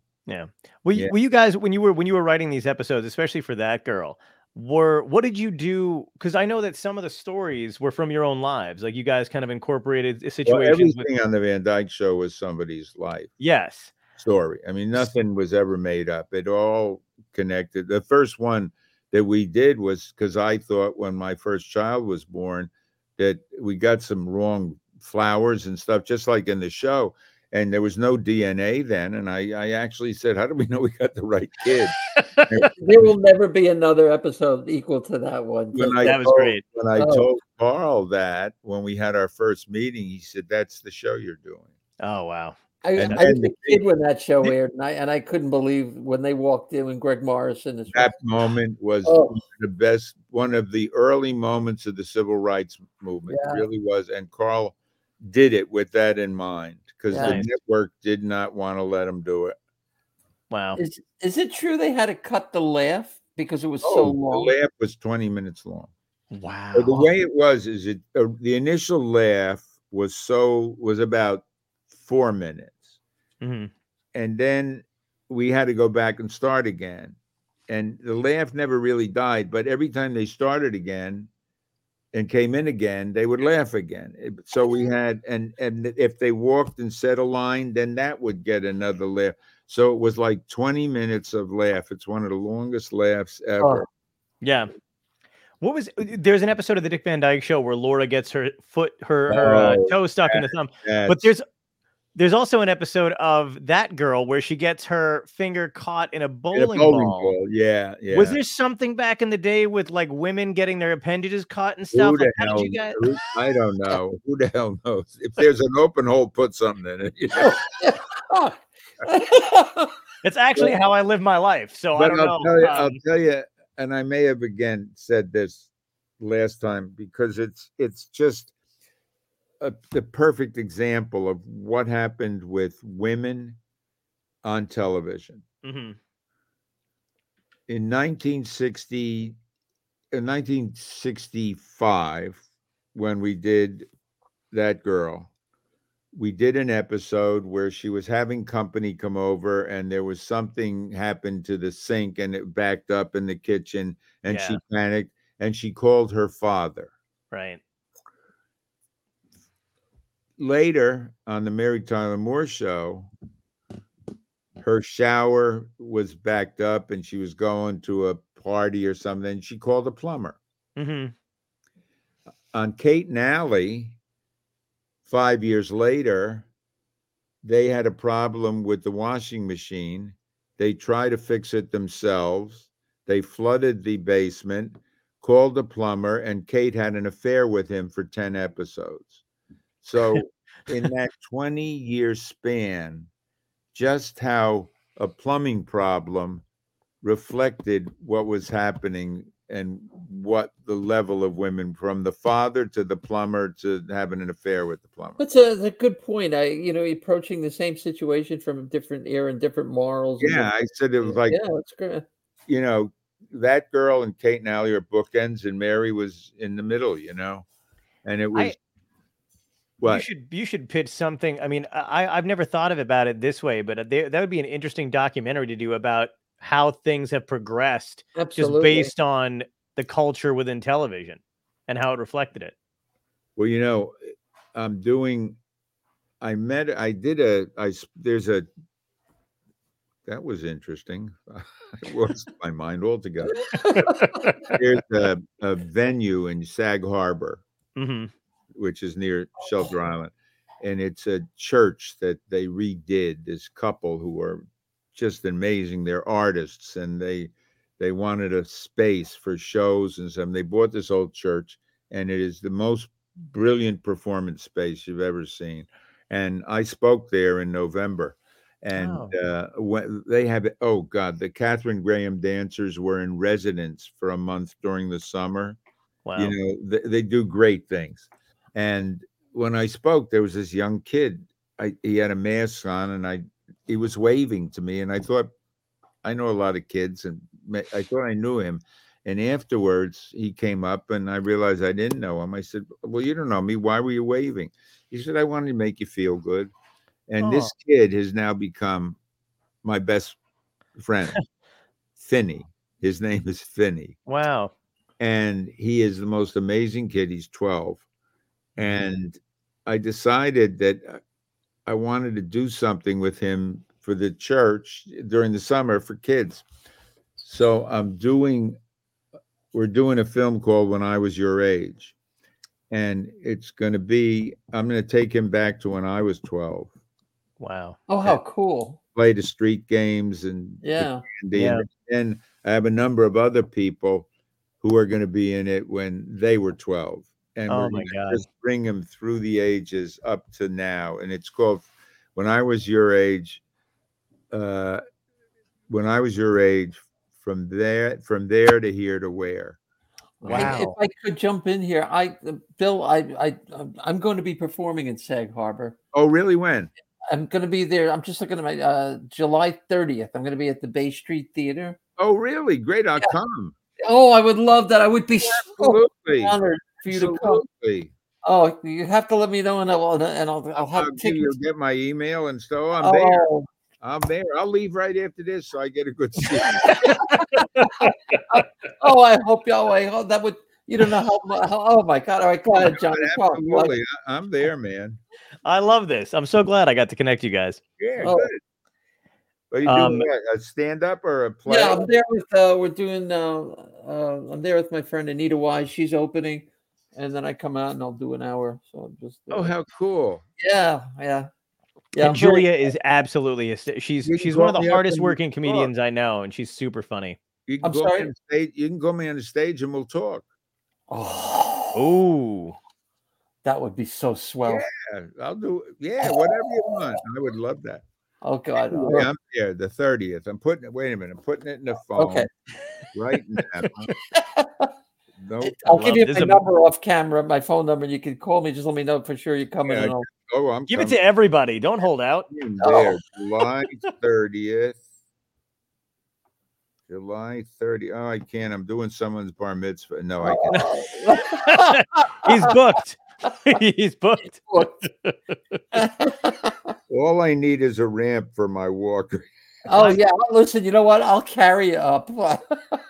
Were you, Yeah. were you guys when you were when you were writing these episodes, especially for that girl? Were what did you do? Because I know that some of the stories were from your own lives. Like you guys kind of incorporated Well, situations. with, everything on the Van Dyke show was somebody's life yes. story. I mean, nothing was ever made up. It all connected. The first one that we did was because I thought when my first child was born that we got some wrong flowers and stuff, just like in the show. And there was no DNA then. And I, I actually said, How do we know we got the right kid? There will never be another episode equal to that one. When I That was told- great. When I Oh. told Carl that when we had our first meeting, he said, That's the show you're doing. Oh wow. I, And I was then a the kid when that show aired, and I and I couldn't believe when they walked in when Greg Morrison is That moment was Oh. the best, one of the early moments of the civil rights movement. It really was. And Carl did it with that in mind because the network did not want to let him do it. Wow. Is is it true they had to cut the laugh because it was so long? the laugh was 20 minutes long. Wow. But the way it was is it uh, the initial laugh was so was about four minutes. Mhm. and then we had to go back and start again. And the laugh never really died, but every time they started again and came in again, they would laugh again. So we had and and if they walked and said a line, then that would get another laugh. So it was like 20 minutes of laugh. It's one of the longest laughs ever. Yeah. What was uh, there's an episode of the Dick Van Dyke show where Laura gets her foot her her uh, Oh, toe stuck in the thumb. But there's there's also an episode of that girl where she gets her finger caught in a in a bowling, bowling ball. ball. Yeah, yeah. Was there something back in the day with like women getting their appendages caught and stuff? Who the Like, how did you who- I don't know. Who the hell knows? If there's an open hole, put something in it. you know? It's actually how I live my life. So I don't I'll know. tell you, I'll um, tell you, and I may have again said this last time because it's it's just a, the perfect example of what happened with women on television mhm. in 1960 in 1965 when we did that girl we did an episode where she was having company come over and there was something happened to the sink and it backed up in the kitchen and she panicked and she called her father Right. Later on the Mary Tyler Moore show, her shower was backed up and she was going to a party or something. She called a plumber. hmm On Kate and Allie, five years later, they had a problem with the washing machine. They tried to fix it themselves. They flooded the basement, called the plumber, and Kate had an affair with him for 10 episodes. So, in that 20 year span, just how a plumbing problem reflected what was happening and what the level of women from the father to the plumber to having an affair with the plumber. That's a, that's a good point. I, you know, approaching the same situation from a different era and different morals. Yeah, I said it was like, yeah, that's great. you know, that girl and Kate and Allie are bookends, and Mary was in the middle, you know, and it was You should you should pitch something. I mean, I I've never thought of about it this way, but uh, there, that would be an interesting documentary to do about how things have progressed Absolutely. just based on the culture within television and how it reflected it. Well, you know, I'm doing. I met. I did a. I s- there's a. That was interesting. I lost my mind altogether. There's a, a venue in Sag Harbor, hmm which is near Shelter Island, and it's a church that they redid. This couple who are just amazing. They're artists, and they they wanted a space for shows and some. They bought this old church, and it is the most brilliant performance space you've ever seen. And I spoke there in November, and Oh. uh, when they have oh god, the Catherine Graham dancers were in residence for a month during the summer Wow. you know they, they do great things and when i spoke there was this young kid I, he had a mask on and i he was waving to me and i thought i know a lot of kids and i thought i knew him. And afterwards he came up and i realized i didn't know him. I said well you don't know me. Why were you waving? He said i wanted to make you feel good. And this oh. kid has now become my best friend. Finney his name is finney wow. and he is the most amazing kid. He's 12. Mm-hmm. And I decided that I wanted to do something with him for the church during the summer for kids. So I'm doing, we're doing a film called When I Was Your Age. And it's going to be, I'm going to take him back to when I was 12, Wow. Oh, how cool! play the street games and Yeah. Yeah. And then I have a number of other people who are going to be in it when they were 12. And Oh we're my God. just bring them through the ages up to now. And it's called When I Was Your Age. Uh, when I was your age, from there, from there to here to where. And if I could jump in here, I uh, Bill, I I I'm going to be performing in Sag Harbor. Oh, really? When? I'm going to be there. I'm just looking at my uh, July 30th. I'm going to be at the Bay Street Theater. Oh, really? Great. I'll come. Oh, I would love that. I would be so Absolutely. honored for you to come. Absolutely. Oh, you have to let me know, and I'll and I'll, I'll have I'll you, tickets. get my email and so I'm there. Oh, I'm there. I'll leave right after this so I get a good seat. oh, I hope y'all. I hope that would. You don't know how. how oh my God! All right, go ahead, Johnny. Come on, go Absolutely. I- I'm there, man. I love this. I'm so glad I got to connect you guys. Yeah, Oh. good. Are you Um, doing what, a stand up or a play? Yeah, I'm there with. Uh, we're doing. Uh, uh, I'm there with my friend Anita Wise. She's opening, and then I come out and I'll do an hour. So I'm just. Oh, uh, how cool. yeah, yeah, yeah. and I'm very- Julia is absolutely a, she's she's one of the hardest working can talk. comedians I know, and she's super funny. You can I'm go me sorry? on the stage. You can go me on the stage and we'll talk. Oh, Ooh. that would be so swell. Yeah, I'll do yeah, whatever you want. I would love that. Oh God. all Yeah, right. I'm here. the 30th. I'm putting it, wait a minute, I'm putting it in the phone Okay. right now. Nope. I'll give you this my am- number off camera, my phone number, and you can call me. Just let me know for sure you're coming. Yeah, and I'll- Oh, I'm Give it to everybody. Don't hold out. in there. July 30th. July 30. Oh, I can't. I'm doing someone's bar mitzvah. No, I can't. He's booked. He's booked. All I need is a ramp for my walker. Oh yeah, oh, listen. You know what? I'll carry you up.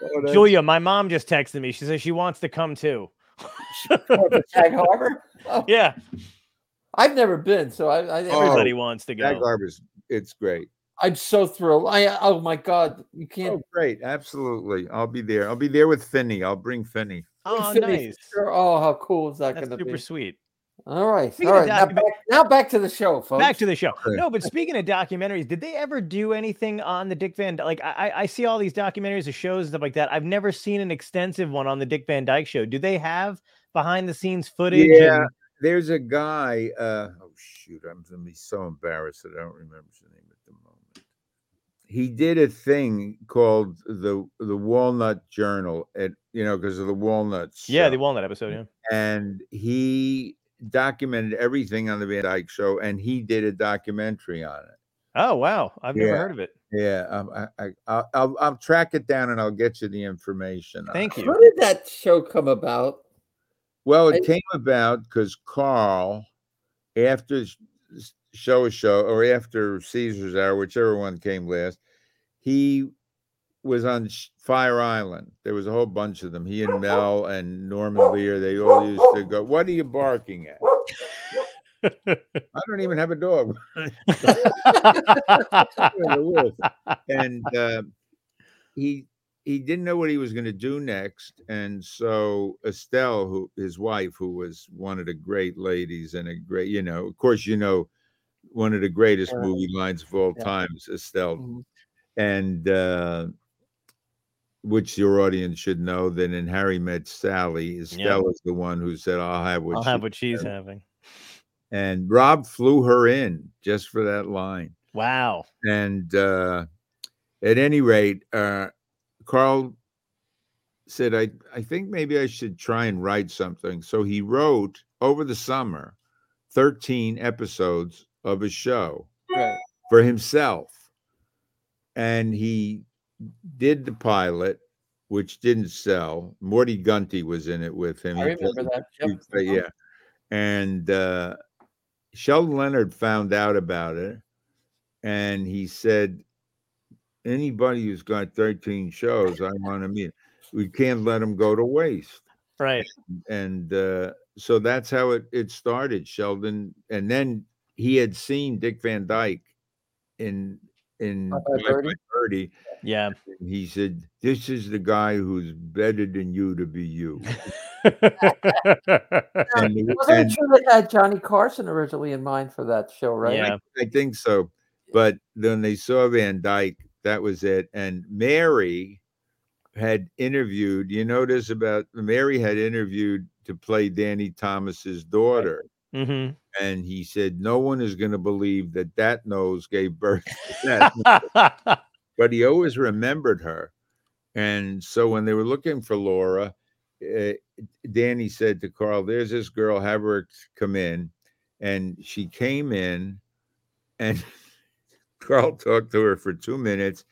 Oh, Julia, my mom just texted me. She says she wants to come too. to Sag Harbor. Oh, Yeah, I've never been, so I, I Oh, everybody wants to That go. garbage. It's great. I'm so thrilled. I oh my God, you can't. Oh, great. Absolutely. I'll be there. I'll be there with Finney. I'll bring Finney. Oh, finish nice. Sure. Oh, how cool is that going to be? super sweet. All right, Speaking all of. Now back, now back to the show, folks. Back to the show. No, but speaking of documentaries, did they ever do anything on the Dick Van? Like, I, I- I see all these documentaries of shows and stuff like that. I've never seen an extensive one on the Dick Van Dyke Show. Do they have behind the scenes footage? Yeah. and- There's a guy. Uh, oh shoot! I'm gonna be so embarrassed that I don't remember his name at the moment. He did a thing called the the Walnut Journal, at you know, because of the walnuts. yeah, show. the Walnut episode. Yeah. and he documented everything on the Van Dyke Show, and he did a documentary on it. Oh wow, I've never heard of it. Yeah, um, I, I, I'll, I'll, I'll track it down and I'll get you the information. on Thank it. you. How did that show come about? Well, it I- came about because Carl, after s- s- show a show or after Caesar's Hour, whichever one came last, he was on Fire Island. There was a whole bunch of them. He and Mel and Norman Lear, they all used to go, What are you barking at? I don't even have a dog. and uh, he he didn't know what he was going to do next and so estelle who his wife who was one of the great ladies and a great you know of course you know one of the greatest movie lines of all Yeah. times estelle Mhm. and uh, which your audience should know that in Harry Met Sally, Estelle Estella's the one who said, "I'll have what I'll she have what she's having." having. and Rob flew her in just for that line. Wow. And uh, at any rate, uh, Carl said, I, I think maybe I should try and write something. So he wrote over the summer 13 episodes of a show Right. for himself. And he did the pilot, which didn't sell. Morty Gunty was in it with him. I remember that. Yep. played- yeah. And uh, Sheldon Leonard found out about it and he said, Anybody who's got 13 shows, I want to meet. We can't let them go to waste Right. and uh, so that's how it it started, Sheldon. And then he had seen Dick Van Dyke in in Bye Birdie. Birdie. Yeah. and He said, "This is the guy who's better than you to be you." And, Wasn't and it true they had Johnny Carson originally in mind for that show, right? Yeah. I think so. But then they saw Van Dyke. That was it. And Mary had interviewed. You notice about Mary had interviewed to play Danny Thomas's daughter. hmm and he said no one is going to believe that that nose gave birth to that but he always remembered her. And so when they were looking for laura uh, danny said to carl there's this girl have her come in. And she came in and carl talked to her for two minutes.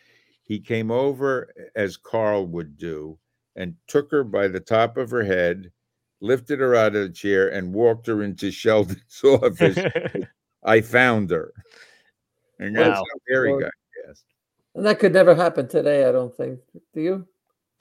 He came over as carl would do and took her by the top of her head lifted her out of the chair and walked her into sheldon's office I found her. And that's Wow. how Harry got cast. And that could never happen today, I don't think. Do you?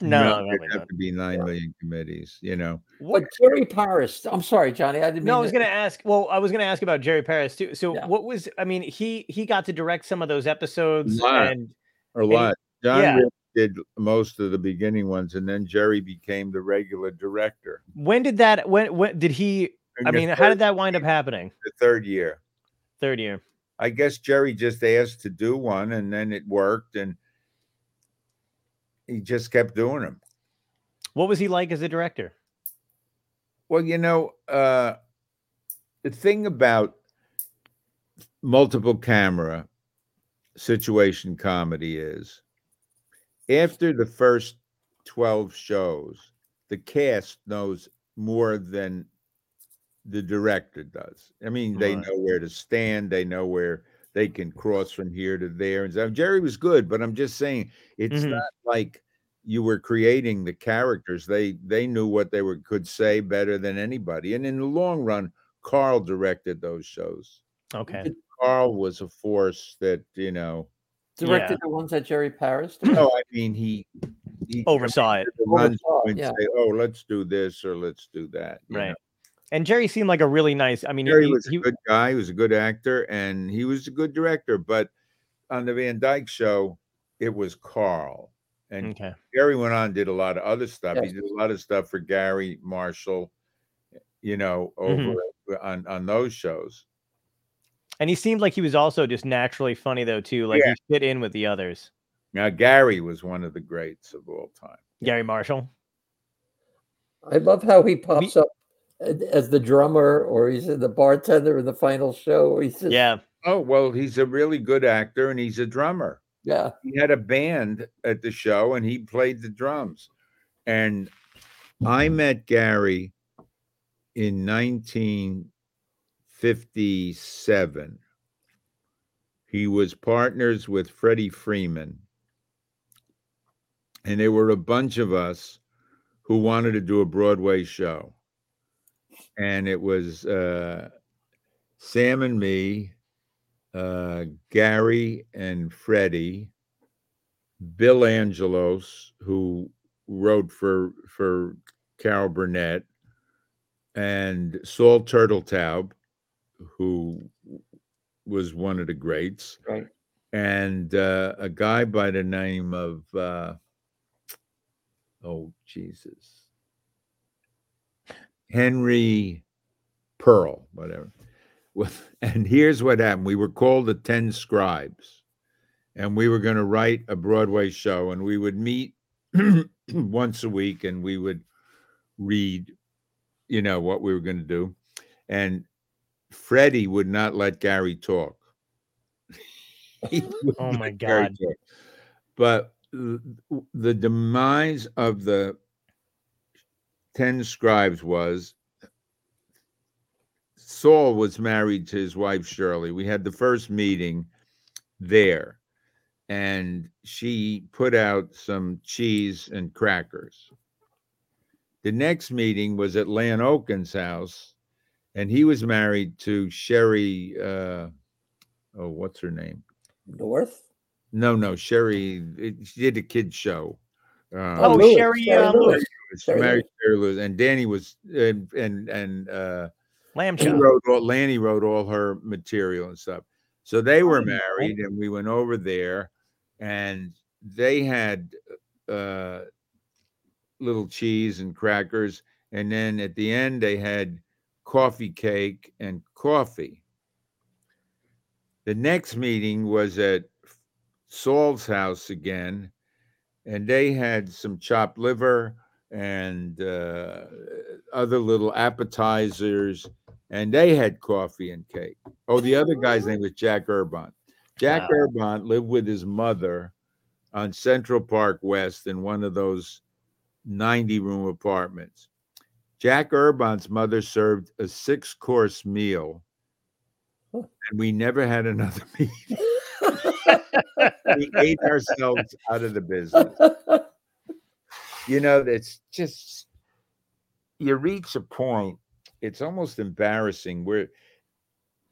no, there'd have not. to be nine million committees, you know. What- But Jerry Paris, I'm sorry, Johnny. I didn't No, I mean was to- gonna ask. Well, I was gonna ask about Jerry Paris too. So, Yeah. what was? I mean, he he got to direct some of those episodes, lot. and A lot. John yeah. Did most of the beginning ones, and then Jerry became the regular director. when did that? When when did he? In I mean, how did that wind up happening? The third year. Third year. I guess Jerry just asked to do one, and then it worked, and he just kept doing them. What was he like as a director? Well, you know, uh, the thing about multiple camera situation comedy is after the first 12 shows, the cast knows more than the director does. I mean, they Right. know where to stand, they know where they can cross from here to there. And so Jerry was good, but I'm just saying it's Mhm. not like you were creating the characters. They they knew what they were could say better than anybody. And in the long run, Carl directed those shows. Okay. Carl was a force that, you know, directed Yeah. the ones that Jerry Paris did. no, I mean he he Oversaw it. Oversaw, and yeah. say, "Oh, let's do this or let's do that." Right. know. And Jerry seemed like a really nice. I mean, Jerry he, was a he- good guy. He was a good actor, and he was a good director. But on the Van Dyke show, it was Carl, and okay. Jerry went on and did a lot of other stuff. Yes. He did a lot of stuff for Garry Marshall, you know, Mhm. over on on those shows. And he seemed like he was also just naturally funny though too. Like Yeah. he fit in with the others. Now Garry was one of the greats of all time. Garry Marshall. I love how he pops up as the drummer or he's the bartender in the final show. He's just, Yeah. Oh well, he's a really good actor, and he's a drummer. yeah. he had a band at the show and he played the drums. And I met Garry in 1957. He was partners with Freddie Freeman. And there were a bunch of us who wanted to do a Broadway show. And it was uh, Sam and me, uh, Garry and Freddie, Bill Angelos, who wrote for for Carol Burnett, and Saul Turtletaub, who was one of the greats, Right. and uh, a guy by the name of uh, oh Jesus, Henry Pearl, whatever. And here's what happened: we were called the Ten Scribes, and we were going to write a Broadway show, and we would meet once a week, and we would read, you know, what we were going to do, and Freddie would not let Garry talk. Oh my God. But the demise of the 10 scribes was Saul was married to his wife Shirley. We had the first meeting there, and she put out some cheese and crackers. The next meeting was at Lan O'Kun's house, and he was married to Shari. Uh, oh, what's her name? North. No, no, Shari. it- She did a kid show. Uh, Oh, Lewis, Shari, Shari uh, Lewis. Lewis. she Shari married Shari Lewis, and Danny was and and and uh, Lamb he wrote all Lanny wrote all her material and stuff. So they were Oh, married, and we went over there, and they had uh, little cheese and crackers, and then at the end they had coffee cake and coffee. The next meeting was at Saul's house again, and they had some chopped liver and uh, other little appetizers, and they had coffee and cake. Oh, the other guy's name was Jack Urbont. Jack Wow. Urbont lived with his mother on Central Park West in one of those 90 room apartments. Jack Urbont's mother served a six course meal, and we never had another meal. we ate ourselves out of the business. You know, it's just you reach a point, it's almost embarrassing where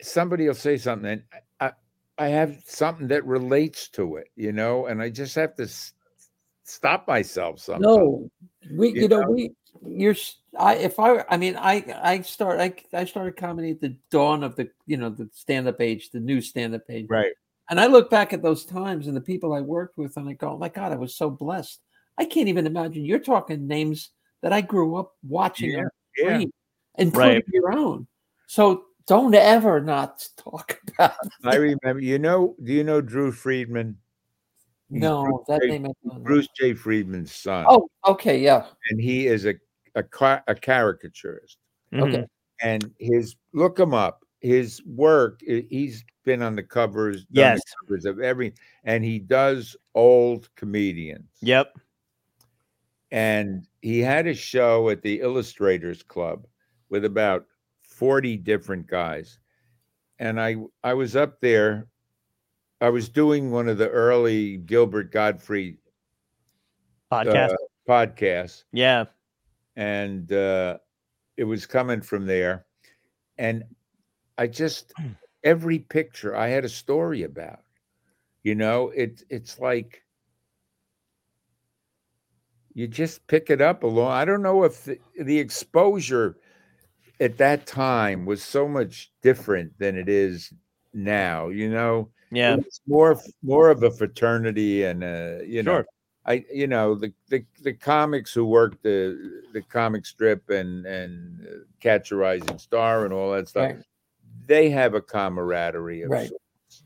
somebody will say something and I, I, I have something that relates to it, you know, and I just have to s- stop myself sometimes. no, we You you know know? we you're I if I I mean I I start I I started comedy at the dawn of the you know the stand up age the new stand up age Right. and I look back at those times and the people I worked with and I go oh my god I was so blessed I can't even imagine you're talking names that I grew up watching Yeah, on Yeah. including Right. your own so don't ever not talk about I remember, you know, do you know Drew Friedman? He's no Bruce that J. name I. Bruce J. Friedman's son. oh okay yeah And he is a, a, ca- a caricaturist. okay Mhm. and his look him up. His work, he's been on the covers, done the Yes. covers of every, and he does old comedians. Yep. And he had a show at the Illustrators Club with about 40 different guys. And I I was up there. I was doing one of the early Gilbert Gottfried Podcast. uh, podcasts yeah. and uh, it was coming from there. And I just every picture I had a story about. You know, it it's like you just pick it up along. I don't know if the, the exposure at that time was so much different than it is now. You know, Yeah. it was more more of a fraternity and uh, you know Sure. I you know the the, the comics who worked the the comic strip and and uh, Catch a Rising Star and all that stuff right they have a camaraderie of Right. sorts.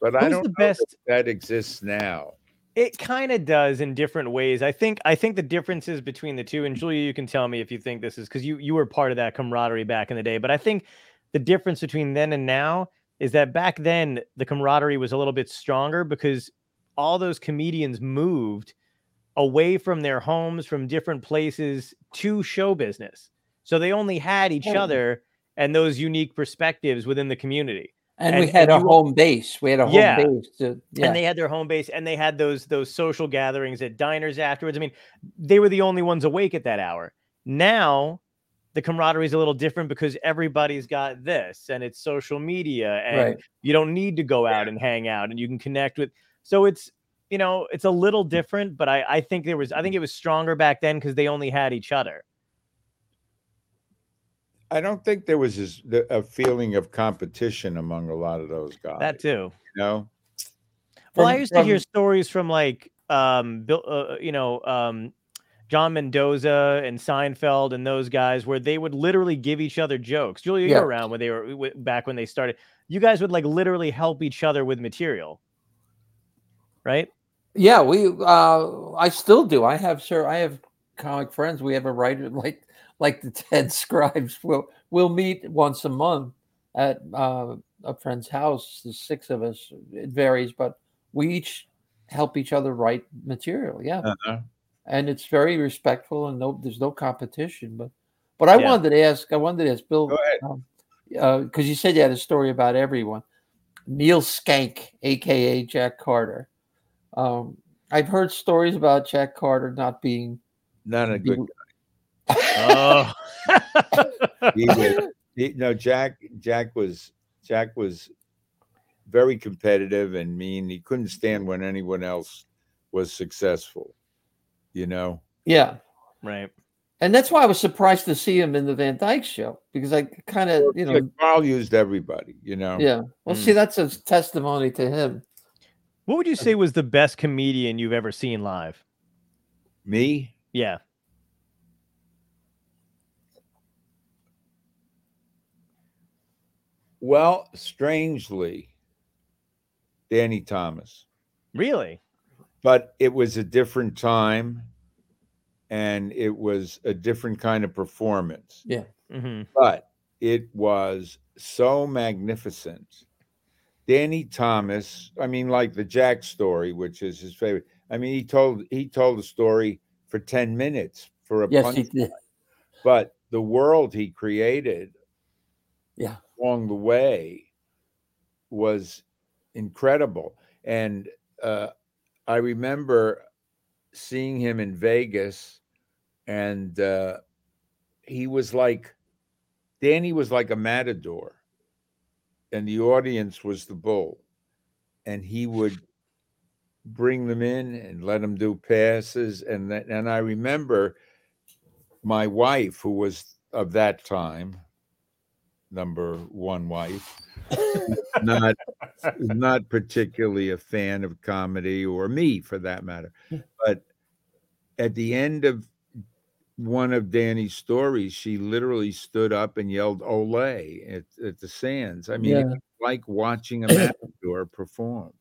But I don't the know best- that exists now. It kind of does in different ways. I think I think the differences between the two, and Julia, you can tell me if you think this is because you you were part of that camaraderie back in the day. But I think the difference between then and now is that back then the camaraderie was a little bit stronger because all those comedians moved away from their homes from different places to show business. So they only had each other and those unique perspectives within the community. and, we had and a you- home base we had a home Yeah. base to, yeah and they had their home base and they had those those social gatherings at diners afterwards i mean they were the only ones awake at that hour now the camaraderie is a little different because everybody's got this and it's social media and right. you don't need to go out and hang out and you can connect with so it's you know it's a little different but i i think there was i think it was stronger back then because they only had each other. I don't think there was this, the, a feeling of competition among a lot of those guys. that too. you know, Well, I From- used to hear stories from like um Bill, uh, you know, um John Mendoza and Seinfeld and those guys where they would literally give each other jokes. Julia, you Yeah. were around when they were w- back when they started. You guys would like literally help each other with material. right? Yeah, we. Uh, I still do. I have, sir. I have comic friends. We have a writer like like the Ted Scribes. We'll we'll meet once a month at uh, a friend's house. The six of us. It varies, but we each help each other write material. Yeah, Uh-huh. And it's very respectful and no, there's no competition. But but I Yeah. wanted to ask. I wanted to ask Bill Go ahead. because you said you had a story about everyone. Neil Skank, aka Jack Carter. Um, I've heard stories about Jack Carter not being. Not a good. Guy. oh, He was, he, no, Jack. Jack was Jack was very competitive and mean. He couldn't stand when anyone else was successful. You know. Yeah, right. and that's why I was surprised to see him in the Van Dyke show because I kind of, you know, Like, Carl used everybody. You know. yeah. Well, Mm. see, that's a testimony to him. What would you say was the best comedian you've ever seen live? Me. Yeah. Well, strangely, Danny Thomas. Really? But it was a different time and it was a different kind of performance Yeah. hmm but it was so magnificent danny thomas i mean like the jack story which is his favorite i mean he told he told a story for 10 minutes for a Yes, he punch did. but the world he created Yeah. along the way was incredible and uh, i remember seeing him in vegas and uh, he was like danny was like a matador and the audience was the bull. And he would bring them in and let them do passes and that, and i remember my wife who was of that time number one wife not not particularly a fan of comedy or me for that matter but at the end of one of danny's stories she literally stood up and yelled olay at, at the sands i mean Yeah. like watching a matador perform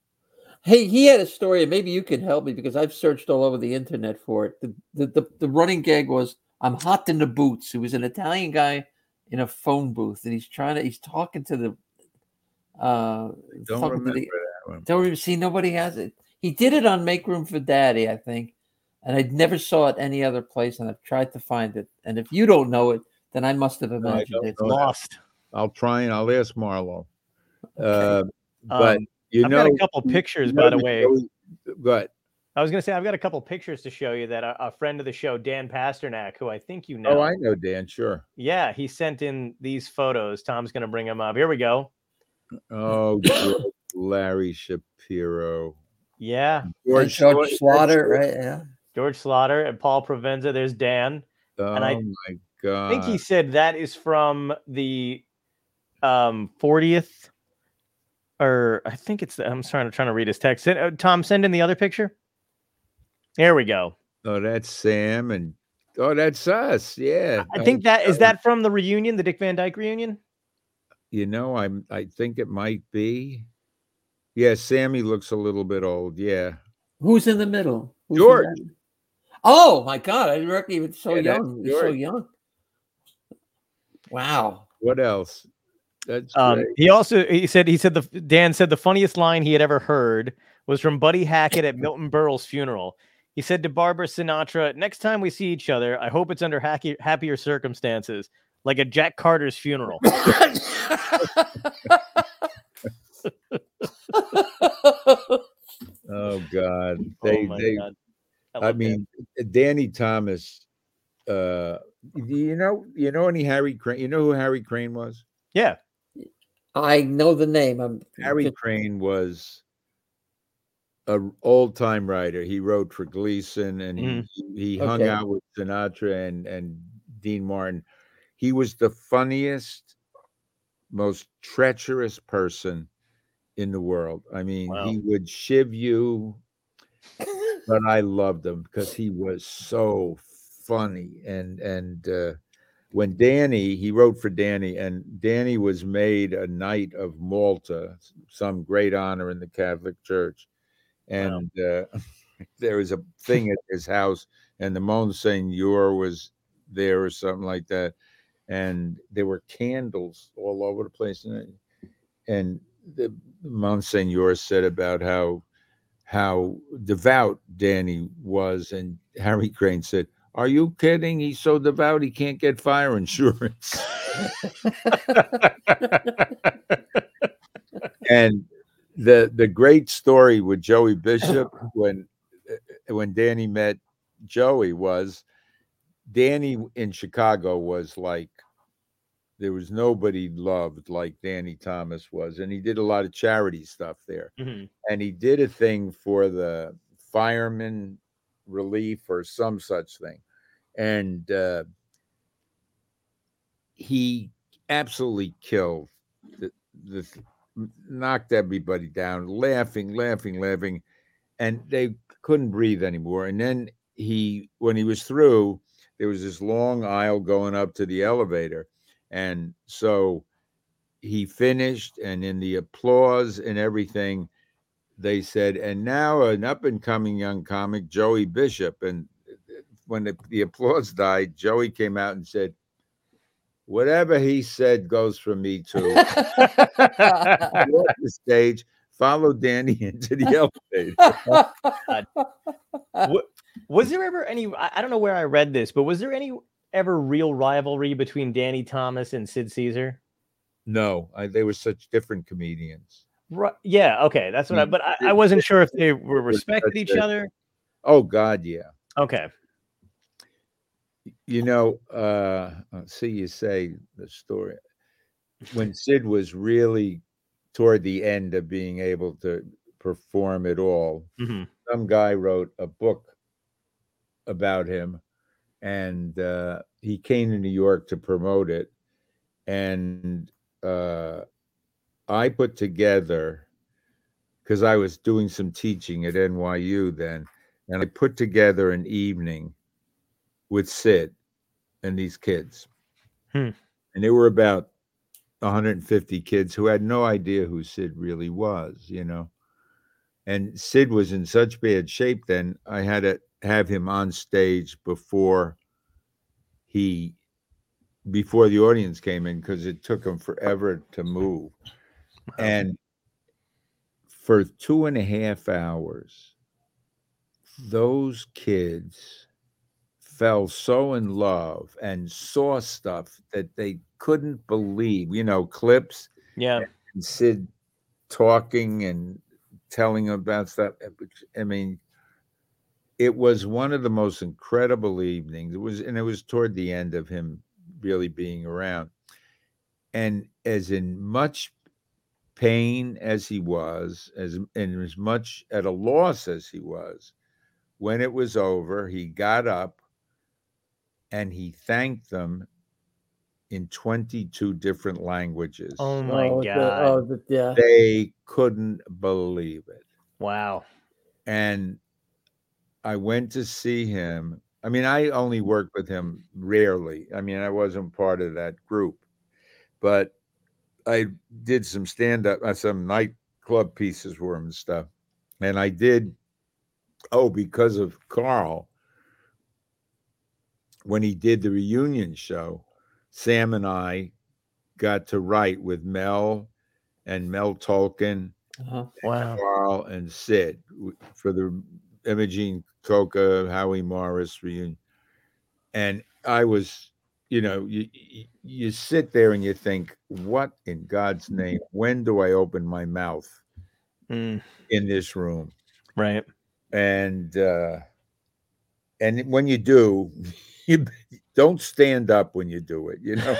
Hey, he had a story, and maybe you can help me because I've searched all over the internet for it. The, the, the, the running gag was I'm hot in the boots. He was an Italian guy in a phone booth, and he's trying to, he's talking to the, uh, don't talking to remember the, that one don't even see, nobody has it. He did it on Make Room for Daddy, I think, and I never saw it any other place, and I've tried to find it. And if you don't know it, then I must have imagined don't it. Lost. i'll try and i'll ask marlo uh, Um, but you I've know got a couple pictures, by the the way. Joey- but I was going to say, I've got a couple pictures to show you that a, a friend of the show, Dan Pasternak, who I think you know. oh i know dan sure Yeah, he sent in these photos. Tom's going to bring them up. Here we go. Oh larry shapiro Yeah, And George, George Sla- Slaughter, right? Yeah. George Slaughter and Paul Provenza. There's Dan. Oh I my god! I think he said that is from the um 40th or I think it's the, I'm trying to trying to read his text. Send- uh, Tom, send in the other picture. There we go. Oh, that's Sam, and oh, that's us. Yeah, I Oh, think that is that from the reunion, the Dick Van Dyke reunion. You know, I'm. I think it might be. Yeah, Sammy looks a little bit old. Yeah, Who's in the middle? Who's George. that? Oh my God! I didn't reckon he was so Yeah, young. He's so young. Wow. what else? That's Um, great. he also he said he said the Dan said the funniest line he had ever heard was from Buddy Hackett at Milton Berle's funeral. He said to Barbara Sinatra, "Next time we see each other, I hope it's under hacky, happier circumstances, like a Jack Carter's funeral." Oh God, oh they my they. god! I, love that. mean, Danny Thomas. Uh, do you know you know any Harry Crane? You know who Harry Crane was? yeah, I know the name. I'm Harry Crane was a old time writer. He wrote for Gleason and he- Mhm. he, he hung Okay. out with Sinatra and, and Dean Martin. He was the funniest, most treacherous person in the world. I mean, Wow. he would shiv you, but I loved him because he was so funny. And and uh, when Danny, he wrote for Danny, and Danny was made a knight of Malta, some great honor in the Catholic Church. and uh, there was a thing at his house, and the Monsignor was there or something like that, and there were candles all over the place, and and the Monsignor said about how how devout Danny was, and Harry Crane said, "Are you kidding? He's so devout he can't get fire insurance." and the the great story with Joey Bishop when when Danny met Joey was Danny in Chicago was like there was nobody loved like Danny Thomas was, and he did a lot of charity stuff there. Mhm. And he did a thing for the fireman relief or some such thing, and uh, he absolutely killed the, the knocked everybody down, laughing, laughing, laughing, and they couldn't breathe anymore. And then he, when he was through, there was this long aisle going up to the elevator, and so he finished, and in the applause and everything, they said, "And now an up and coming young comic, Joey Bishop." And uh, when the, the applause died, Joey came out and said. Whatever he said goes for me too off the stage, follow Danny into the elevator. Was there ever any? I don't know where I read this, but was there any ever real rivalry between Danny Thomas and Sid Caesar? No, I, they were such different comedians. Right. Yeah. Okay. That's what I. Mm, But I, I wasn't sure if they were respected each other. Oh God, yeah. Okay. You know, uh, see you say the story when Sid was really toward the end of being able to perform at all. Mhm. Some guy wrote a book about him, and uh, he came to New York to promote it, and uh, I put together because I was doing some teaching at NYU then, and I put together an evening with Sid and these kids. Hmm. And there were about 150 kids who had no idea who Sid really was, you know. And Sid was in such bad shape then, I had to have him on stage before he before the audience came in because it took him forever to move. And for two and a half hours, those kids fell so in love and saw stuff that they couldn't believe. You know, clips Yeah. and Sid talking and telling about stuff. uh, I mean, it was one of the most incredible evenings. It was, and it was toward the end of him really being around. And as in much pain as he was, as and as much at a loss as he was, when it was over, he got up and he thanked them in 22 different oh languages. Oh my oh, the- god. oh, the- yeah. They couldn't believe it. wow. And I went to see him. I mean, I only worked with him rarely. I mean, I wasn't part of that group, but I did some stand up, uh, some nightclub pieces for him and stuff. And I did, oh, because of Carl, when he did the reunion show, Sam and I got to write with Mel and Mel Tolkin Uh-huh. Wow. Carl and Sid for the Imogene Coca, Howie Morris reunion. And I was, you know, you, you you sit there and you think, what in God's name? When do I open my mouth Mm, in this room? right. And uh and when you do, you don't stand up when you do it, you know.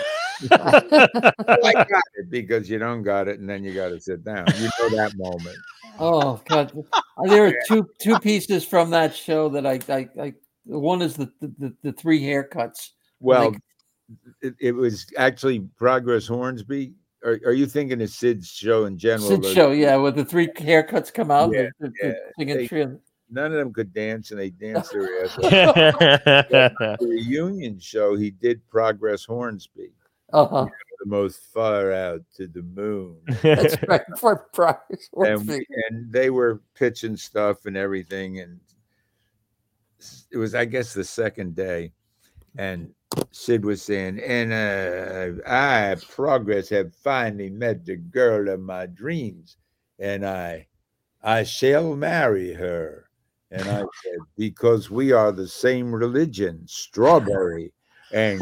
I got it because you don't got it, and then you got to sit down. You know that moment. Oh God, Uh, there are two two pieces from that show that I I, I one is the, the the three haircuts. Well, Like- it, it was actually Progress Hornsby. Are, are you thinking of Sid's show in general? Sid The- show, yeah, where the three haircuts come out. Yeah, the, the, yeah, they- None of them could dance, and they danced their ass off. The reunion show, he did Progress Hornsby, Uh-huh. the most far out to the moon. That's right. For Brian and, and they were pitching stuff and everything and it was i guess the second day and sid was saying and uh, i progress have finally met the girl of my dreams and i i shall marry her and i said because we are the same religion strawberry and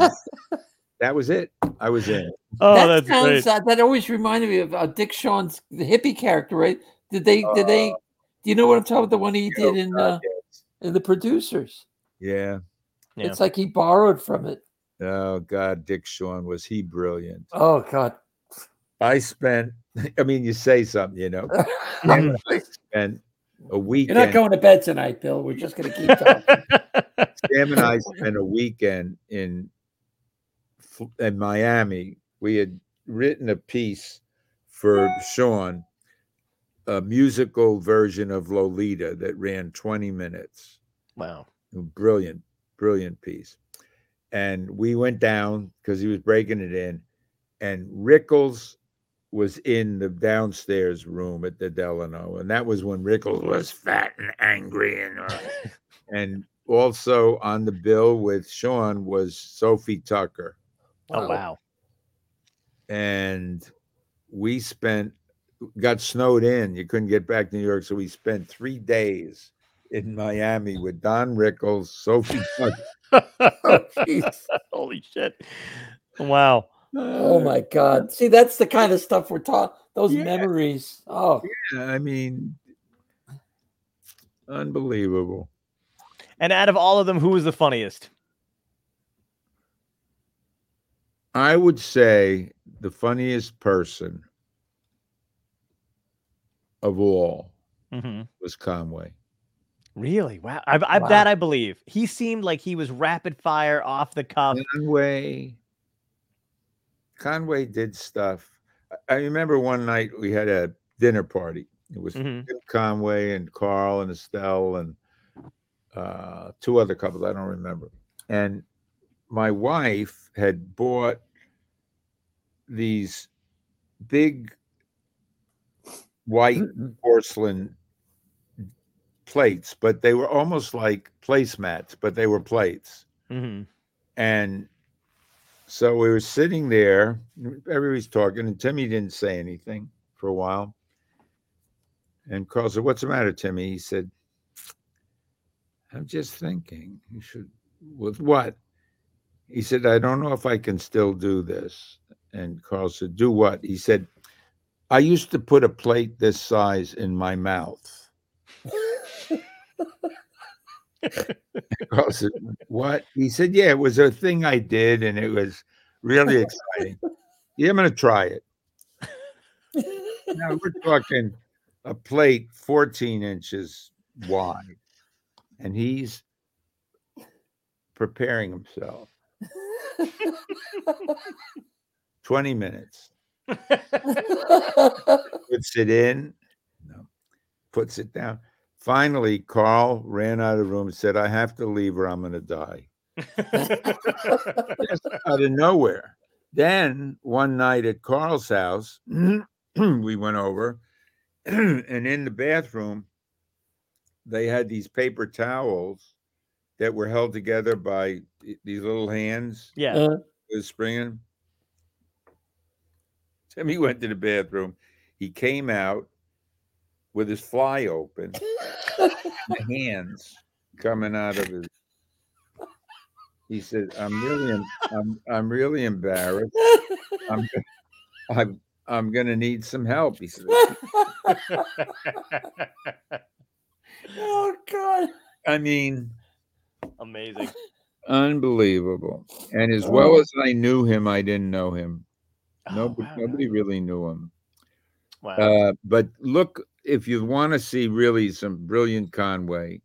that was it i was in oh, that that's sounds, great. uh, that always reminded me of uh, Dick Shawn's the hippie character, right? Did they? Did they? Do you know what I'm talking about? The one he did in uh, in the producers. yeah Yeah. It's like he borrowed from it. oh god dick shawn was he brilliant Oh God. I spent, I mean, you say something, you know. I spent a You're not going to bed tonight, Bill. We're just going to keep talking. Sam and I spent a weekend in F- in Miami. We had written a piece for Shawn, a musical version of Lolita that ran 20 minutes. wow. Brilliant, brilliant piece. And we went down because he was breaking it in, and Rickles was in the downstairs room at the Delano, and that was when Rickles was fat and angry, and uh, and also on the bill with Shawn was Sophie Tucker, Oh wow. and we spent got snowed in. You couldn't get back to New York, so we spent three days in Miami with Don Rickles, Sophie Oh. Holy shit. Wow. Oh my God. See, that's the kind of stuff we're taught. Those Yeah. memories. Oh, yeah. I mean, unbelievable. And out of all of them, who was the funniest? I would say the funniest person of all hmm was Conway. Really? Wow. I, I Wow. that I believe. He seemed like he was rapid fire off the cuff. Conway. Conway did stuff. I- I remember one night we had a dinner party. It was Mhm. Conway and Carl and Estelle and uh, two other couples. I don't remember. And my wife had bought these big white porcelain plates, but they were almost like placemats, but they were plates. hmm And so we were sitting there, everybody's talking, and Timmy didn't say anything for a while. And Carl said, What's the matter, Timmy? He said, I'm just thinking, you should, with what? He said, I don't know if I can still do this. And Carl said, Do what? He said, I used to put a plate this size in my mouth. Carl said, What? He said, Yeah, it was a thing I did, and it was really exciting. yeah, I'm going to try it. Now we're talking a plate 14 inches wide, and he's preparing himself. 20 minutes. Puts it in, no, puts it down. Finally, Carl ran out of the room and said, I have to leave or I'm going to die. Just out of nowhere. Then one night at Carl's house, we went over, and in the bathroom, they had these paper towels that were held together by these little hands yeah. Uh, was springing. Timmy went to the bathroom. He came out with his fly open, hands coming out of his. He said, "I'm really, I'm, I'm really embarrassed. I'm, I'm, I'm gonna need some help." He said, oh God. "I mean, Amazing. unbelievable." And as well Oh. as I knew him, I didn't know him. Oh, Nobody, wow, nobody really knew him. Wow. Uh, but look, if you want to see really some brilliant Conway,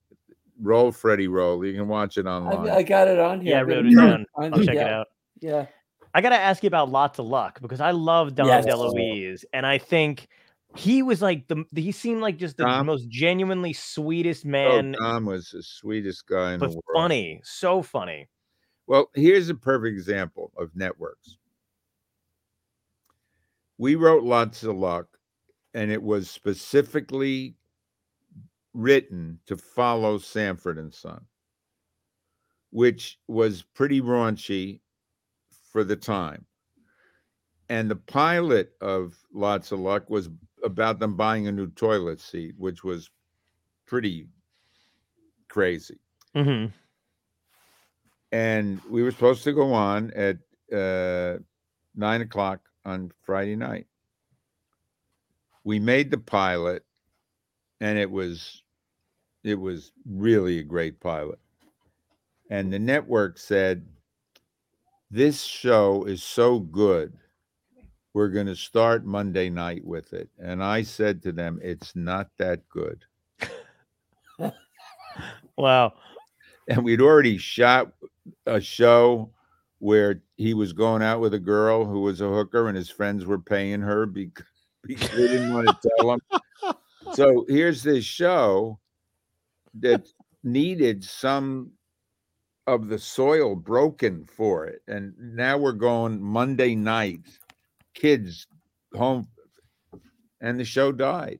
roll Freddy Roll. You can watch it online. I, I got it on here. yeah, I wrote it down. I'll check yeah, it out. Yeah. I got to ask you about Lots of Luck because I love Dom Yes. DeLuise, and I think he was like the he seemed like just the Tom? most genuinely sweetest oh, man, Tom was the sweetest guy in but the world. funny, so funny. Well, here's a perfect example of networks. We wrote lots of luck, and it was specifically written to follow Sanford and Son, which was pretty raunchy for the time. And the pilot of Lots of Luck was about them buying a new toilet seat, which was pretty crazy. hmm And we were supposed to go on at uh, nine o'clock on Friday night. We made the pilot, and it was it was really a great pilot. And the network said, This show is so good. We're going to start Monday night with it. And I said to them, It's not that good. Wow. And we'd already shot a show where he was going out with a girl who was a hooker and his friends were paying her because, because they didn't want to tell him. So here's this show that needed some of the soil broken for it. And now we're going Monday night, kids home, and the show died.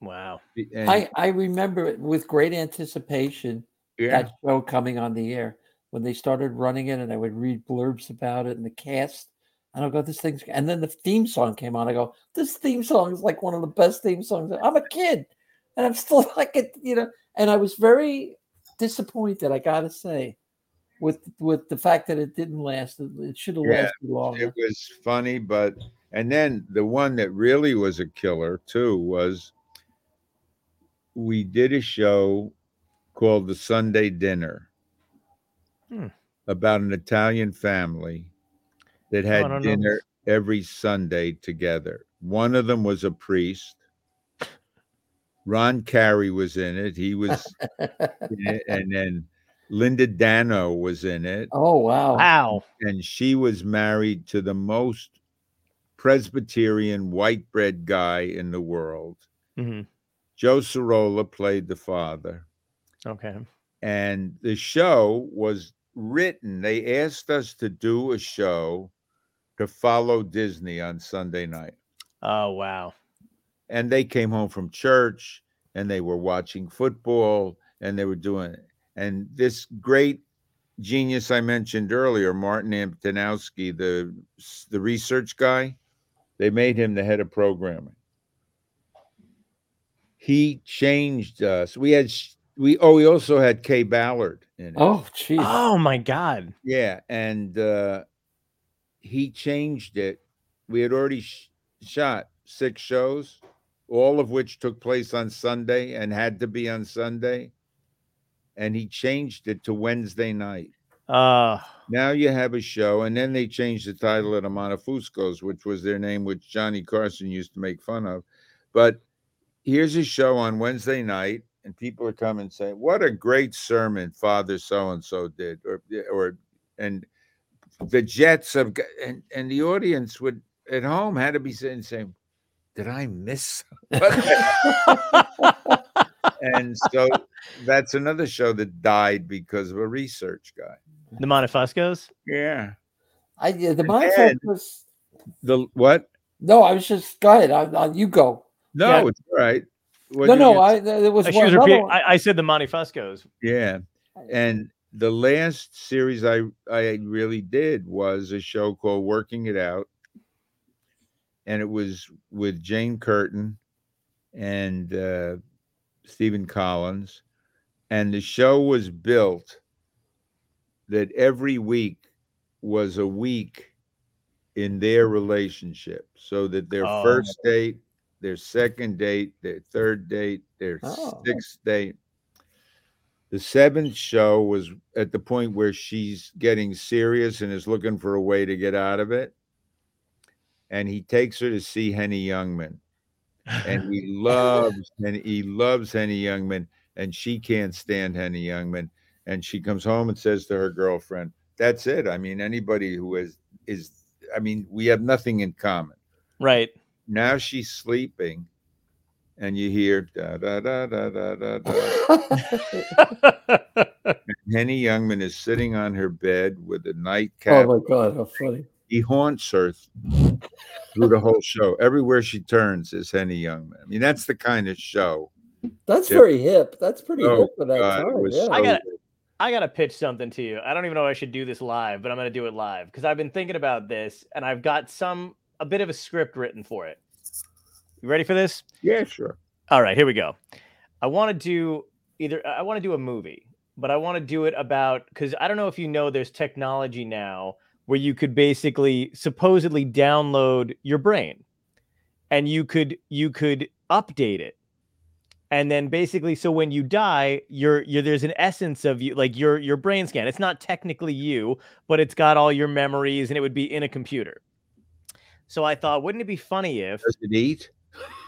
Wow. And I, I remember it with great anticipation yeah, that show coming on the air when they started running it, and I would read blurbs about it and the cast. And I'll go, this thing's, and then the theme song came on. I go, this theme song is like one of the best theme songs. I'm a kid, and I'm still like it, you know. And I was very disappointed, I gotta say, with with the fact that it didn't last. It- should have Yeah, lasted longer. it was funny, but and then the one that really was a killer too was we did a show called the Sunday Dinner Hmm. about an Italian family that had don't know dinner every Sunday together. One of them was a priest. Ron Carey was in it. He was, in it, and then Linda Dano was in it oh wow! Wow. and she was married to the most Presbyterian white bread guy in the world. hmm Joe Sirola played the father, Okay. and the show was written. They asked us to do a show to follow Disney on Sunday night. Oh wow. And they came home from church and they were watching football and they were doing it. And this great genius I mentioned earlier, Martin Antonowsky, the the research guy, they made him the head of programming. He changed us. We had we oh we also had Kaye Ballard in it. Oh jeez. Oh my God. Yeah, and uh, he changed it. We had already sh- shot six shows, all of which took place on Sunday and had to be on Sunday. And he changed it to Wednesday night. Uh Now you have a show, and then they changed the title of the Montefuscos, which was their name, which Johnny Carson used to make fun of. But here's a show on Wednesday night, and people are coming saying, "What a great sermon Father So and So did," or or and the Jets have, got- and and the audience would at home had to be saying, saying "Did I miss?" and so that's another show that died because of a research guy. the Montefuscos. Yeah. I yeah, the And mindset then- was The what? no. I was just go ahead. I, I, you go. No, Yeah. it's all right. What no, no. I there was she one, was another one. I, I said the Montefuscos. Yeah, and the last series I I really did was a show called Working It Out, and it was with Jane Curtin and uh, Stephen Collins, and the show was built that every week was a week in their relationship, so that their Oh. first date, their second date, their third date, their Oh. sixth date. The seventh show was at the point where she's getting serious and is looking for a way to get out of it. And he takes her to see Henny Youngman. And he loves and he loves Henny Youngman, and she can't stand Henny Youngman. And she comes home and says to her girlfriend, That's it. I mean, anybody who is is I mean, we have nothing in common. right. Now she's sleeping, and you hear da da da da da da da. Henny Youngman is sitting on her bed with a nightcap. oh my god, how funny! he haunts her through the whole show. Everywhere she turns is Henny Youngman. I mean, that's the kind of show. That's Yeah. very hip. That's pretty Oh, hip for that God, time. was Yeah. I got- I gotta pitch something to you. I don't even know if I should do this live, but I'm gonna do it live because I've been thinking about this and I've got some a bit of a script written for it. You ready for this? yeah, sure. All right, here we go. I want to do either I want to do a movie, but I want to do it about because I don't know if you know there's technology now where you could basically supposedly download your brain and you could you could update it. And then basically so when you die, you're you're there's an essence of you like your your brain scan. It's not technically you, but it's got all your memories and it would be in a computer. So I thought, wouldn't it be funny if Does it eat?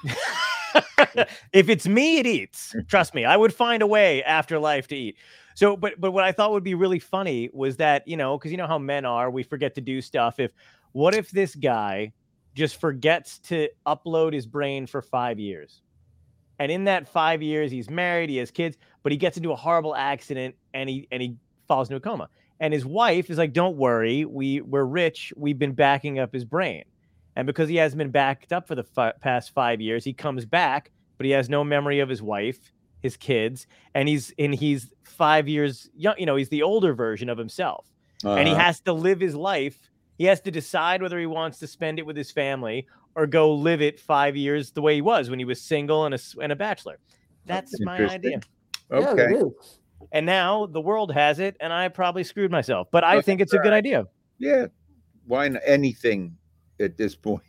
if it's me, it eats. Trust me, I would find a way after life to eat. So, but but what I thought would be really funny was that you know because you know how men are, we forget to do stuff. If what if this guy just forgets to upload his brain for five years, and in that five years he's married, he has kids, but he gets into a horrible accident and he and he falls into a coma. And his wife is like, "Don't worry, we we're rich. We've been backing up his brain." And because he hasn't been backed up for the fi- past five years, he comes back, but he has no memory of his wife, his kids, and he's and he's five years young. You know, he's the older version of himself, and he Uh-huh. has to live his life. He has to decide whether he wants to spend it with his family or go live it five years the way he was when he was single and a s- and a bachelor. That's my idea. Okay. is. And now the world has it, and I probably screwed myself. But I That's think it's a good idea. Yeah. Why not anything at this point?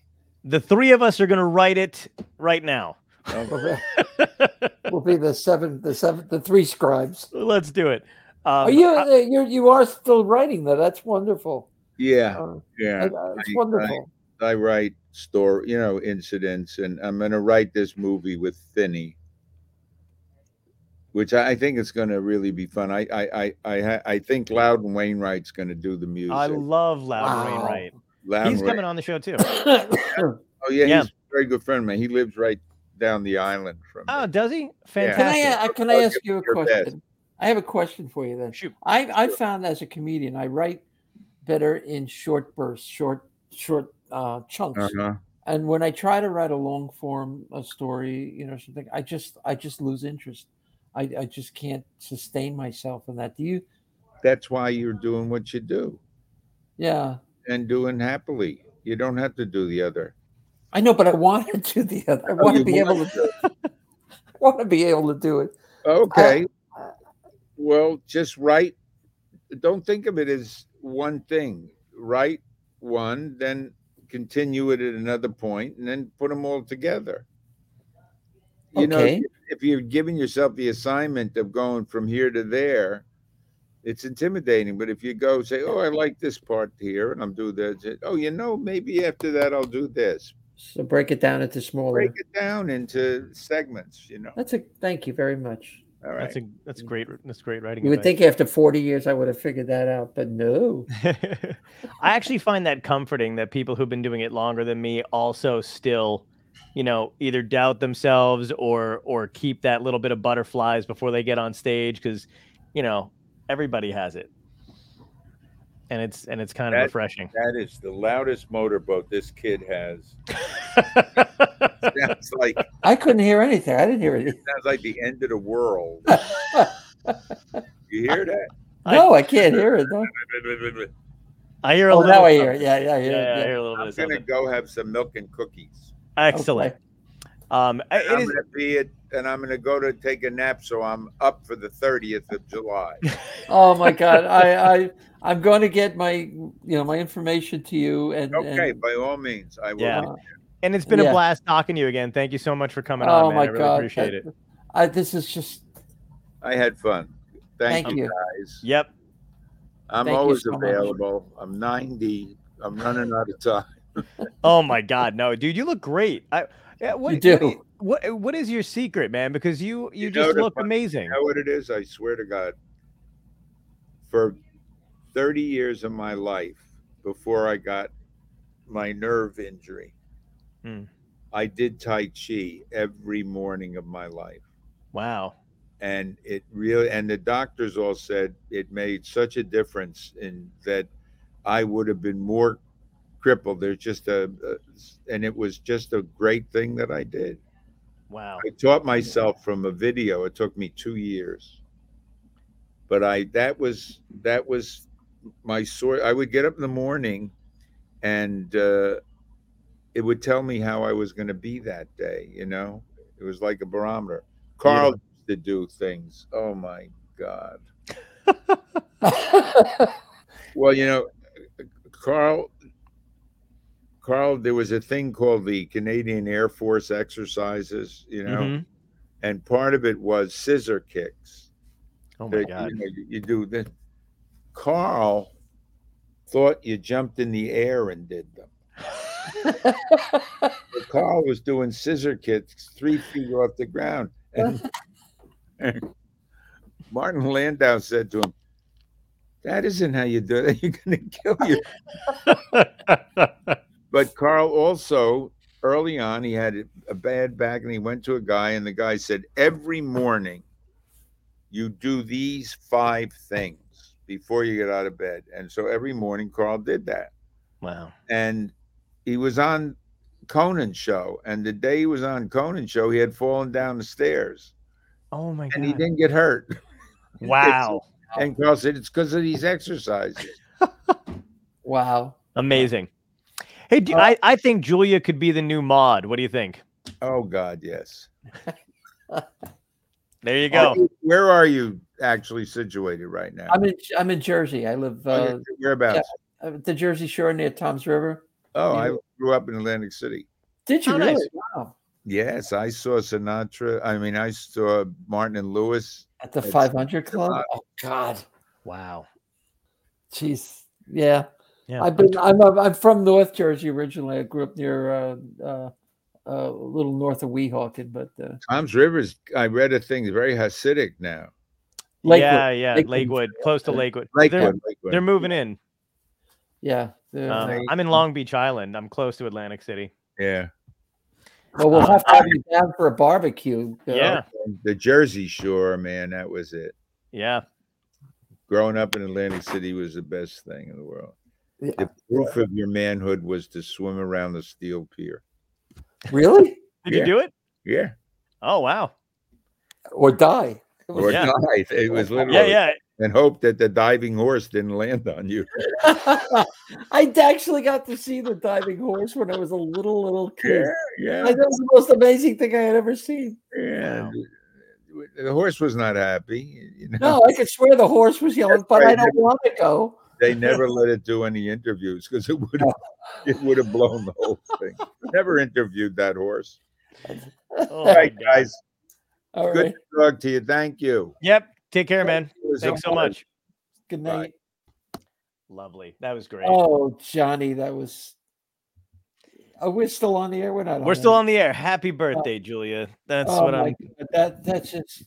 The three of us are going to write it right now. We'll be, we'll be the seven, the seven, the three scribes. Let's do it. Are Um, you? I- uh, you you are still writing though. That's wonderful. Yeah, Uh, yeah. uh, it's I- wonderful. I write story, you know, incidents, and I'm going to write this movie with Finney, which I, I think is going to really be fun. I I I I, I think Loudon Wainwright's going to do the music. I love Loudon Wow. Wainwright. Loudon He's coming on the show too. Oh yeah, Yeah. he's a very good friend of mine. He lives right down the island from. Oh, me. does he? can Fantastic. I? uh, Can I I'll ask you a your best. question? I have a question for you then. Shoot. I I found as a comedian, I write better in short bursts, short short uh, chunks. Uh-huh. And when I try to write a long form a story, you know, something, I just I just lose interest. I, I just can't sustain myself in that. Do you? That's why you're doing what you do Yeah, and doing happily. You don't have to do the other. I know, but I want to do the other. I Oh, want to be able to. I want to be able to do it. Okay. Uh, well, just write. Don't think of it as one thing. Write one, then continue it at another point, and then put them all together. You know, if, if you're giving yourself the assignment of going from here to there, it's intimidating. But if you go say, "Oh, I like this part here, and I'm doing this," oh, you know, maybe after that I'll do this. So break it down into smaller. Break it down into segments. You know. That's a thank you very much. All right. That's a that's mm. great. That's great writing. You would advice. think after 40 years I would have figured that out, but no. I actually find that comforting that people who've been doing it longer than me also still, you know, either doubt themselves or or keep that little bit of butterflies before they get on stage because, you know, everybody has it, and it's and it's kind of That- refreshing. That is the loudest motorboat this kid has. Sounds like I couldn't hear anything. I didn't hear anything. sounds like the end of the world. You hear that? No, I can't hear it. No. I hear a Oh, little. now I hear it. something. Yeah, yeah, I Yeah, hear yeah, I it. hear a little bit I'm of gonna something. go have some milk and cookies. Excellent. Um, And it I'm is, gonna be it, and I'm gonna go to take a nap, so I'm up for the 30th of July. Oh my God. I, I I'm going to get my you know my information to you and, Okay, and by all means, I will. Yeah. and it's been a blast talking to you again. Thank you so much for coming oh on, man. my I really God. appreciate it. I, this is just I had fun. Thank, Thank you, you. guys. Yep. I'm Thank always so much. available. I'm 90. I'm running out of time. Oh my God, no, dude, you look great. I, yeah, what, You do. What, what is your secret, man? Because you you, You just look fun- amazing. You know what it is? I swear to God. For 30 years of my life, before I got my nerve injury, Hmm. I did Tai Chi every morning of my life. Wow. And it really, and the doctors all said it made such a difference in that I would have been more crippled. There's just a, a, and it was just a great thing that I did. Wow. I taught myself from a video. It took me two years, but I that was that was my source. I would get up in the morning, and uh, it would tell me how I was going to be that day. You know, it was like a barometer. Carl used to do things. Oh my god. Well, you know, Carl, Carl, there was a thing called the Canadian Air Force exercises, you know, Mhm. and part of it was scissor kicks. Oh my that, god. You, know, you do that. Carl thought you jumped in the air and did them. Carl was doing scissor kicks three feet off the ground. And, and Martin Landau said to him, That isn't how you do it. You're going to kill you. But Carl also, early on, he had a bad back and he went to a guy, and the guy said, Every morning you do these five things before you get out of bed. And so every morning, Carl did that. wow. And he was on Conan's show. And the day he was on Conan's show, he had fallen down the stairs Oh my god. and he didn't get hurt. Wow. And Carl said, It's because of these exercises. wow. Amazing. Hey, do, Uh, I, I think Julia could be the new mod. What do you think? Oh, God, yes. There you Are go. you- where are you actually situated right now? I'm in I'm in Jersey. I live Oh, uh, you're- whereabouts? at the Jersey Shore near Tom's River. Oh, I you- grew up in Atlantic City. Did you Oh, really? nice. Wow. Yes, I saw Sinatra. I mean, I saw Martin and Lewis. At the It's- 500 Club. Oh God. Wow. Jeez. Yeah. Yeah. I've been. I'm. I'm from North Jersey originally. I grew up near uh, uh, uh, a little north of Weehawken, but uh, Tom's Rivers. I read a thing. Very Hasidic now. Lakewood. Yeah, yeah. Lakewood. Lakewood, close to Lakewood. Lakewood. They're, Lakewood. they're moving in. yeah. the- Uh, I'm in Long Beach Island. I'm close to Atlantic City. yeah. well, we'll have to have you down for a barbecue. Bill. Yeah. The Jersey Shore, man, that was it. Yeah. Growing up in Atlantic City was the best thing in the world. Yeah. The proof of your manhood was to swim around the steel pier. Really? Did Yeah. you do it? Yeah. Oh wow. Or die? Or Yeah. die. It was literally. Yeah, yeah. And hope that the diving horse didn't land on you. I actually got to see the diving horse when I was a little little kid. Yeah. Like, that was the most amazing thing I had ever seen. Yeah. Wow. The, the horse was not happy. You know? No, I could swear the horse was yelling, That's but I don't want to go. They never let it do any interviews because it would have it would have blown the whole thing. Never interviewed that horse. Oh, All God. guys. All Good right. to talk to you. Thank you. Yep. Take care, man. It was a Thanks so pleasure. much. Good Bye. night. Lovely. That was great. Oh, Johnny, that was. Oh, we're still on the air. We're not. We're still on the air. Happy oh. birthday, Julia. That's Oh what I'm. God, that that's just.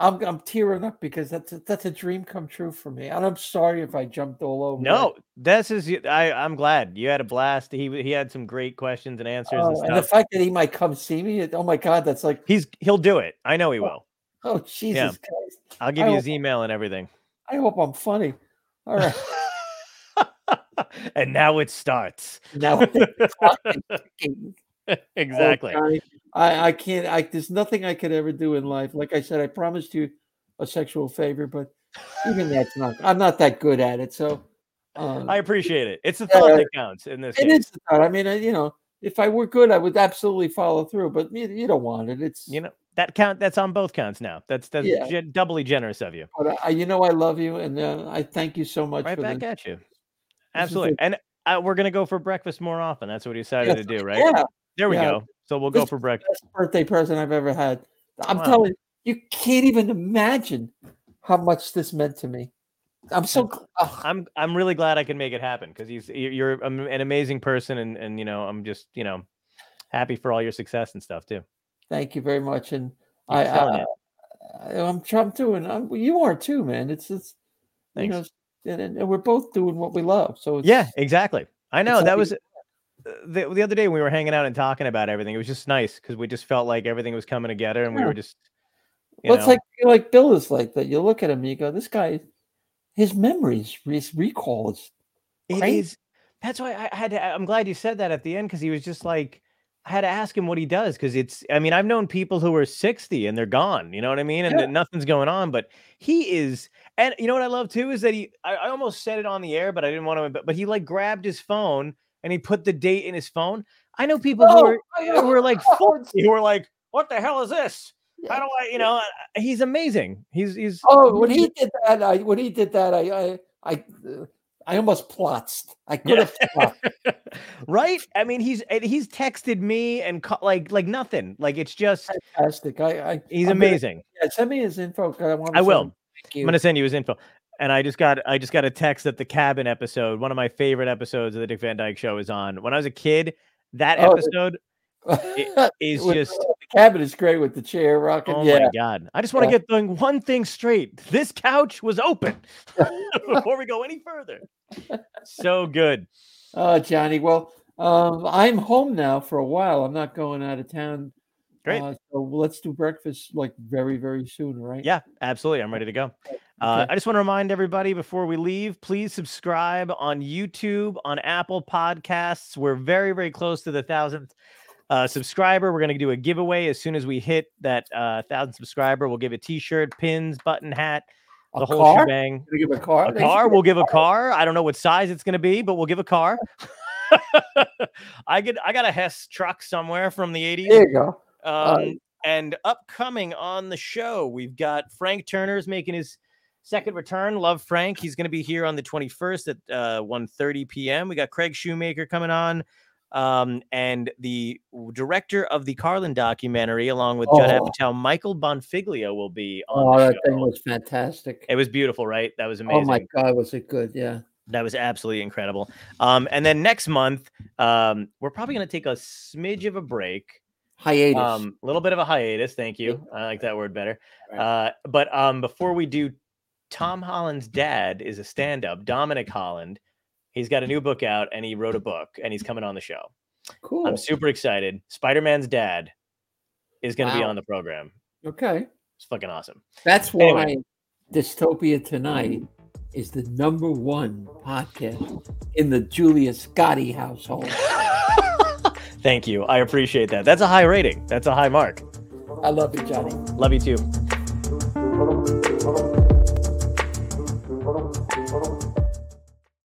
I'm I'm tearing up because that's a, that's a dream come true for me, and I'm sorry if I jumped all over. No, this is. I. I'm glad you had a blast. He he had some great questions and answers Oh, and and the fact that he might come see me, oh my God, that's like, He's he'll do it. I know he Oh, will. oh Jesus Christ! I'll give I you hope- his email and everything. I hope I'm funny. All right, and now it starts. now it's Oh, exactly. Johnny, I I can't. I there's nothing I could ever do in life. Like I said, I promised you a sexual favor, but even that's not. I'm not that good at it. So. Um, I appreciate it. It's the thought yeah. that counts in this It case. is the thought. I mean, I, you know, if I were good, I would absolutely follow through. But you, you don't want it. It's You know that count. That's on both counts now. That's that's Yeah. doubly generous of you. But I, you know, I love you, and uh, I thank you so much Right back the, at you. Absolutely. And uh, we're gonna go for breakfast more often. That's what we decided Yes, to do, right? Yeah, There we yeah. go. So we'll go for breakfast. best birthday present I've ever had. I'm Wow. telling you, you can't even imagine how much this meant to me. I'm so. ugh, I'm I'm really glad I can make it happen because he's you- you're an amazing person and and you know I'm just you know happy for all your success and stuff too. thank you very much, and Keep I, I. I, I'm, I'm and I'm, you are too, man. It's it's you know, and, and we're both doing what we love. So it's, Yeah, exactly. I know that was the, the other day when we were hanging out and talking about everything. It was just nice because we just felt like everything was coming together and we were just. You Well, it's like like Bill is like that. You look at him, you go, "This guy, his memories, his recall is It crazy. is That's why I had to. I'm glad you said that at the end because he was just like, I had to ask him what he does because it's. I mean, I've known people who are 60 and they're gone. You know what I mean? And Yeah. nothing's going on. But he is. And you know what I love too is that he. I, I almost said it on the air, but I didn't want to. But, but he like grabbed his phone and he put the date in his phone. I know people who Oh, are I who are like Oh, 40 who are like, what the hell is this? Yeah. How do I? You know, he's amazing. He's he's. Oh, when he did that, I when he did that, I I I, uh, I almost plotzed. I could have right? I mean, he's he's texted me and ca- like like nothing. Like it's just fantastic. I, I he's I'm gonna- amazing. yeah, send me his info. I, want I will. Thank you. I'm gonna send you his info. And I just got I just got a text that the cabin episode, one of my favorite episodes of the Dick Van Dyke Show, is on. When I was a kid, that Oh, episode is just the cabin is great with the chair rocking. oh yeah, my god! I just want to Yeah. get the one thing straight. This couch was open before we go any further. So good. Oh, Johnny. Well, um, I'm home now for a while. I'm not going out of town. Great. Uh, so let's do breakfast like very, very soon, right? Yeah, absolutely. I'm ready to go. Uh, I just want to remind everybody before we leave, please subscribe on YouTube, on Apple Podcasts. We're very, very close to the thousandth uh, subscriber. We're going to do a giveaway as soon as we hit that uh, thousand subscriber. We'll give a T-shirt, pins, button, hat, A the whole car? shebang. Give a car? A They car. We'll give a car. I don't know what size it's going to be, but we'll give a car. I get. I got a Hess truck somewhere from the '80s. There you go. Um, and upcoming on the show, we've got Frank Turner's making his second return. Love Frank. He's going to be here on the 21st at uh, 1.30 p.m. We got Craig Shoemaker coming on. Um, and the director of the Carlin documentary, along with Judd Oh. Apatow, Michael Bonfiglio will be on Oh, that show. thing was fantastic. it was beautiful, right? That was amazing. Oh my God, was it good? Yeah. That was absolutely incredible. Um, and then next month, um, we're probably going to take a smidge of a break. Hiatus. Um, a little bit of a hiatus. Thank you. I like that word better. Uh, but um, before we do, Tom Holland's dad is a stand-up, Dominic Holland. He's got a new book out, and he wrote a book, and he's coming on the show. cool. I'm super excited. Spider-Man's dad is going to be on the program. okay. It's fucking awesome. That's why Anyway. Dystopia Tonight is the number one podcast in the Julia Scotti household. Thank you. I appreciate that. That's a high rating. That's a high mark. I love you, Johnny. Love you too.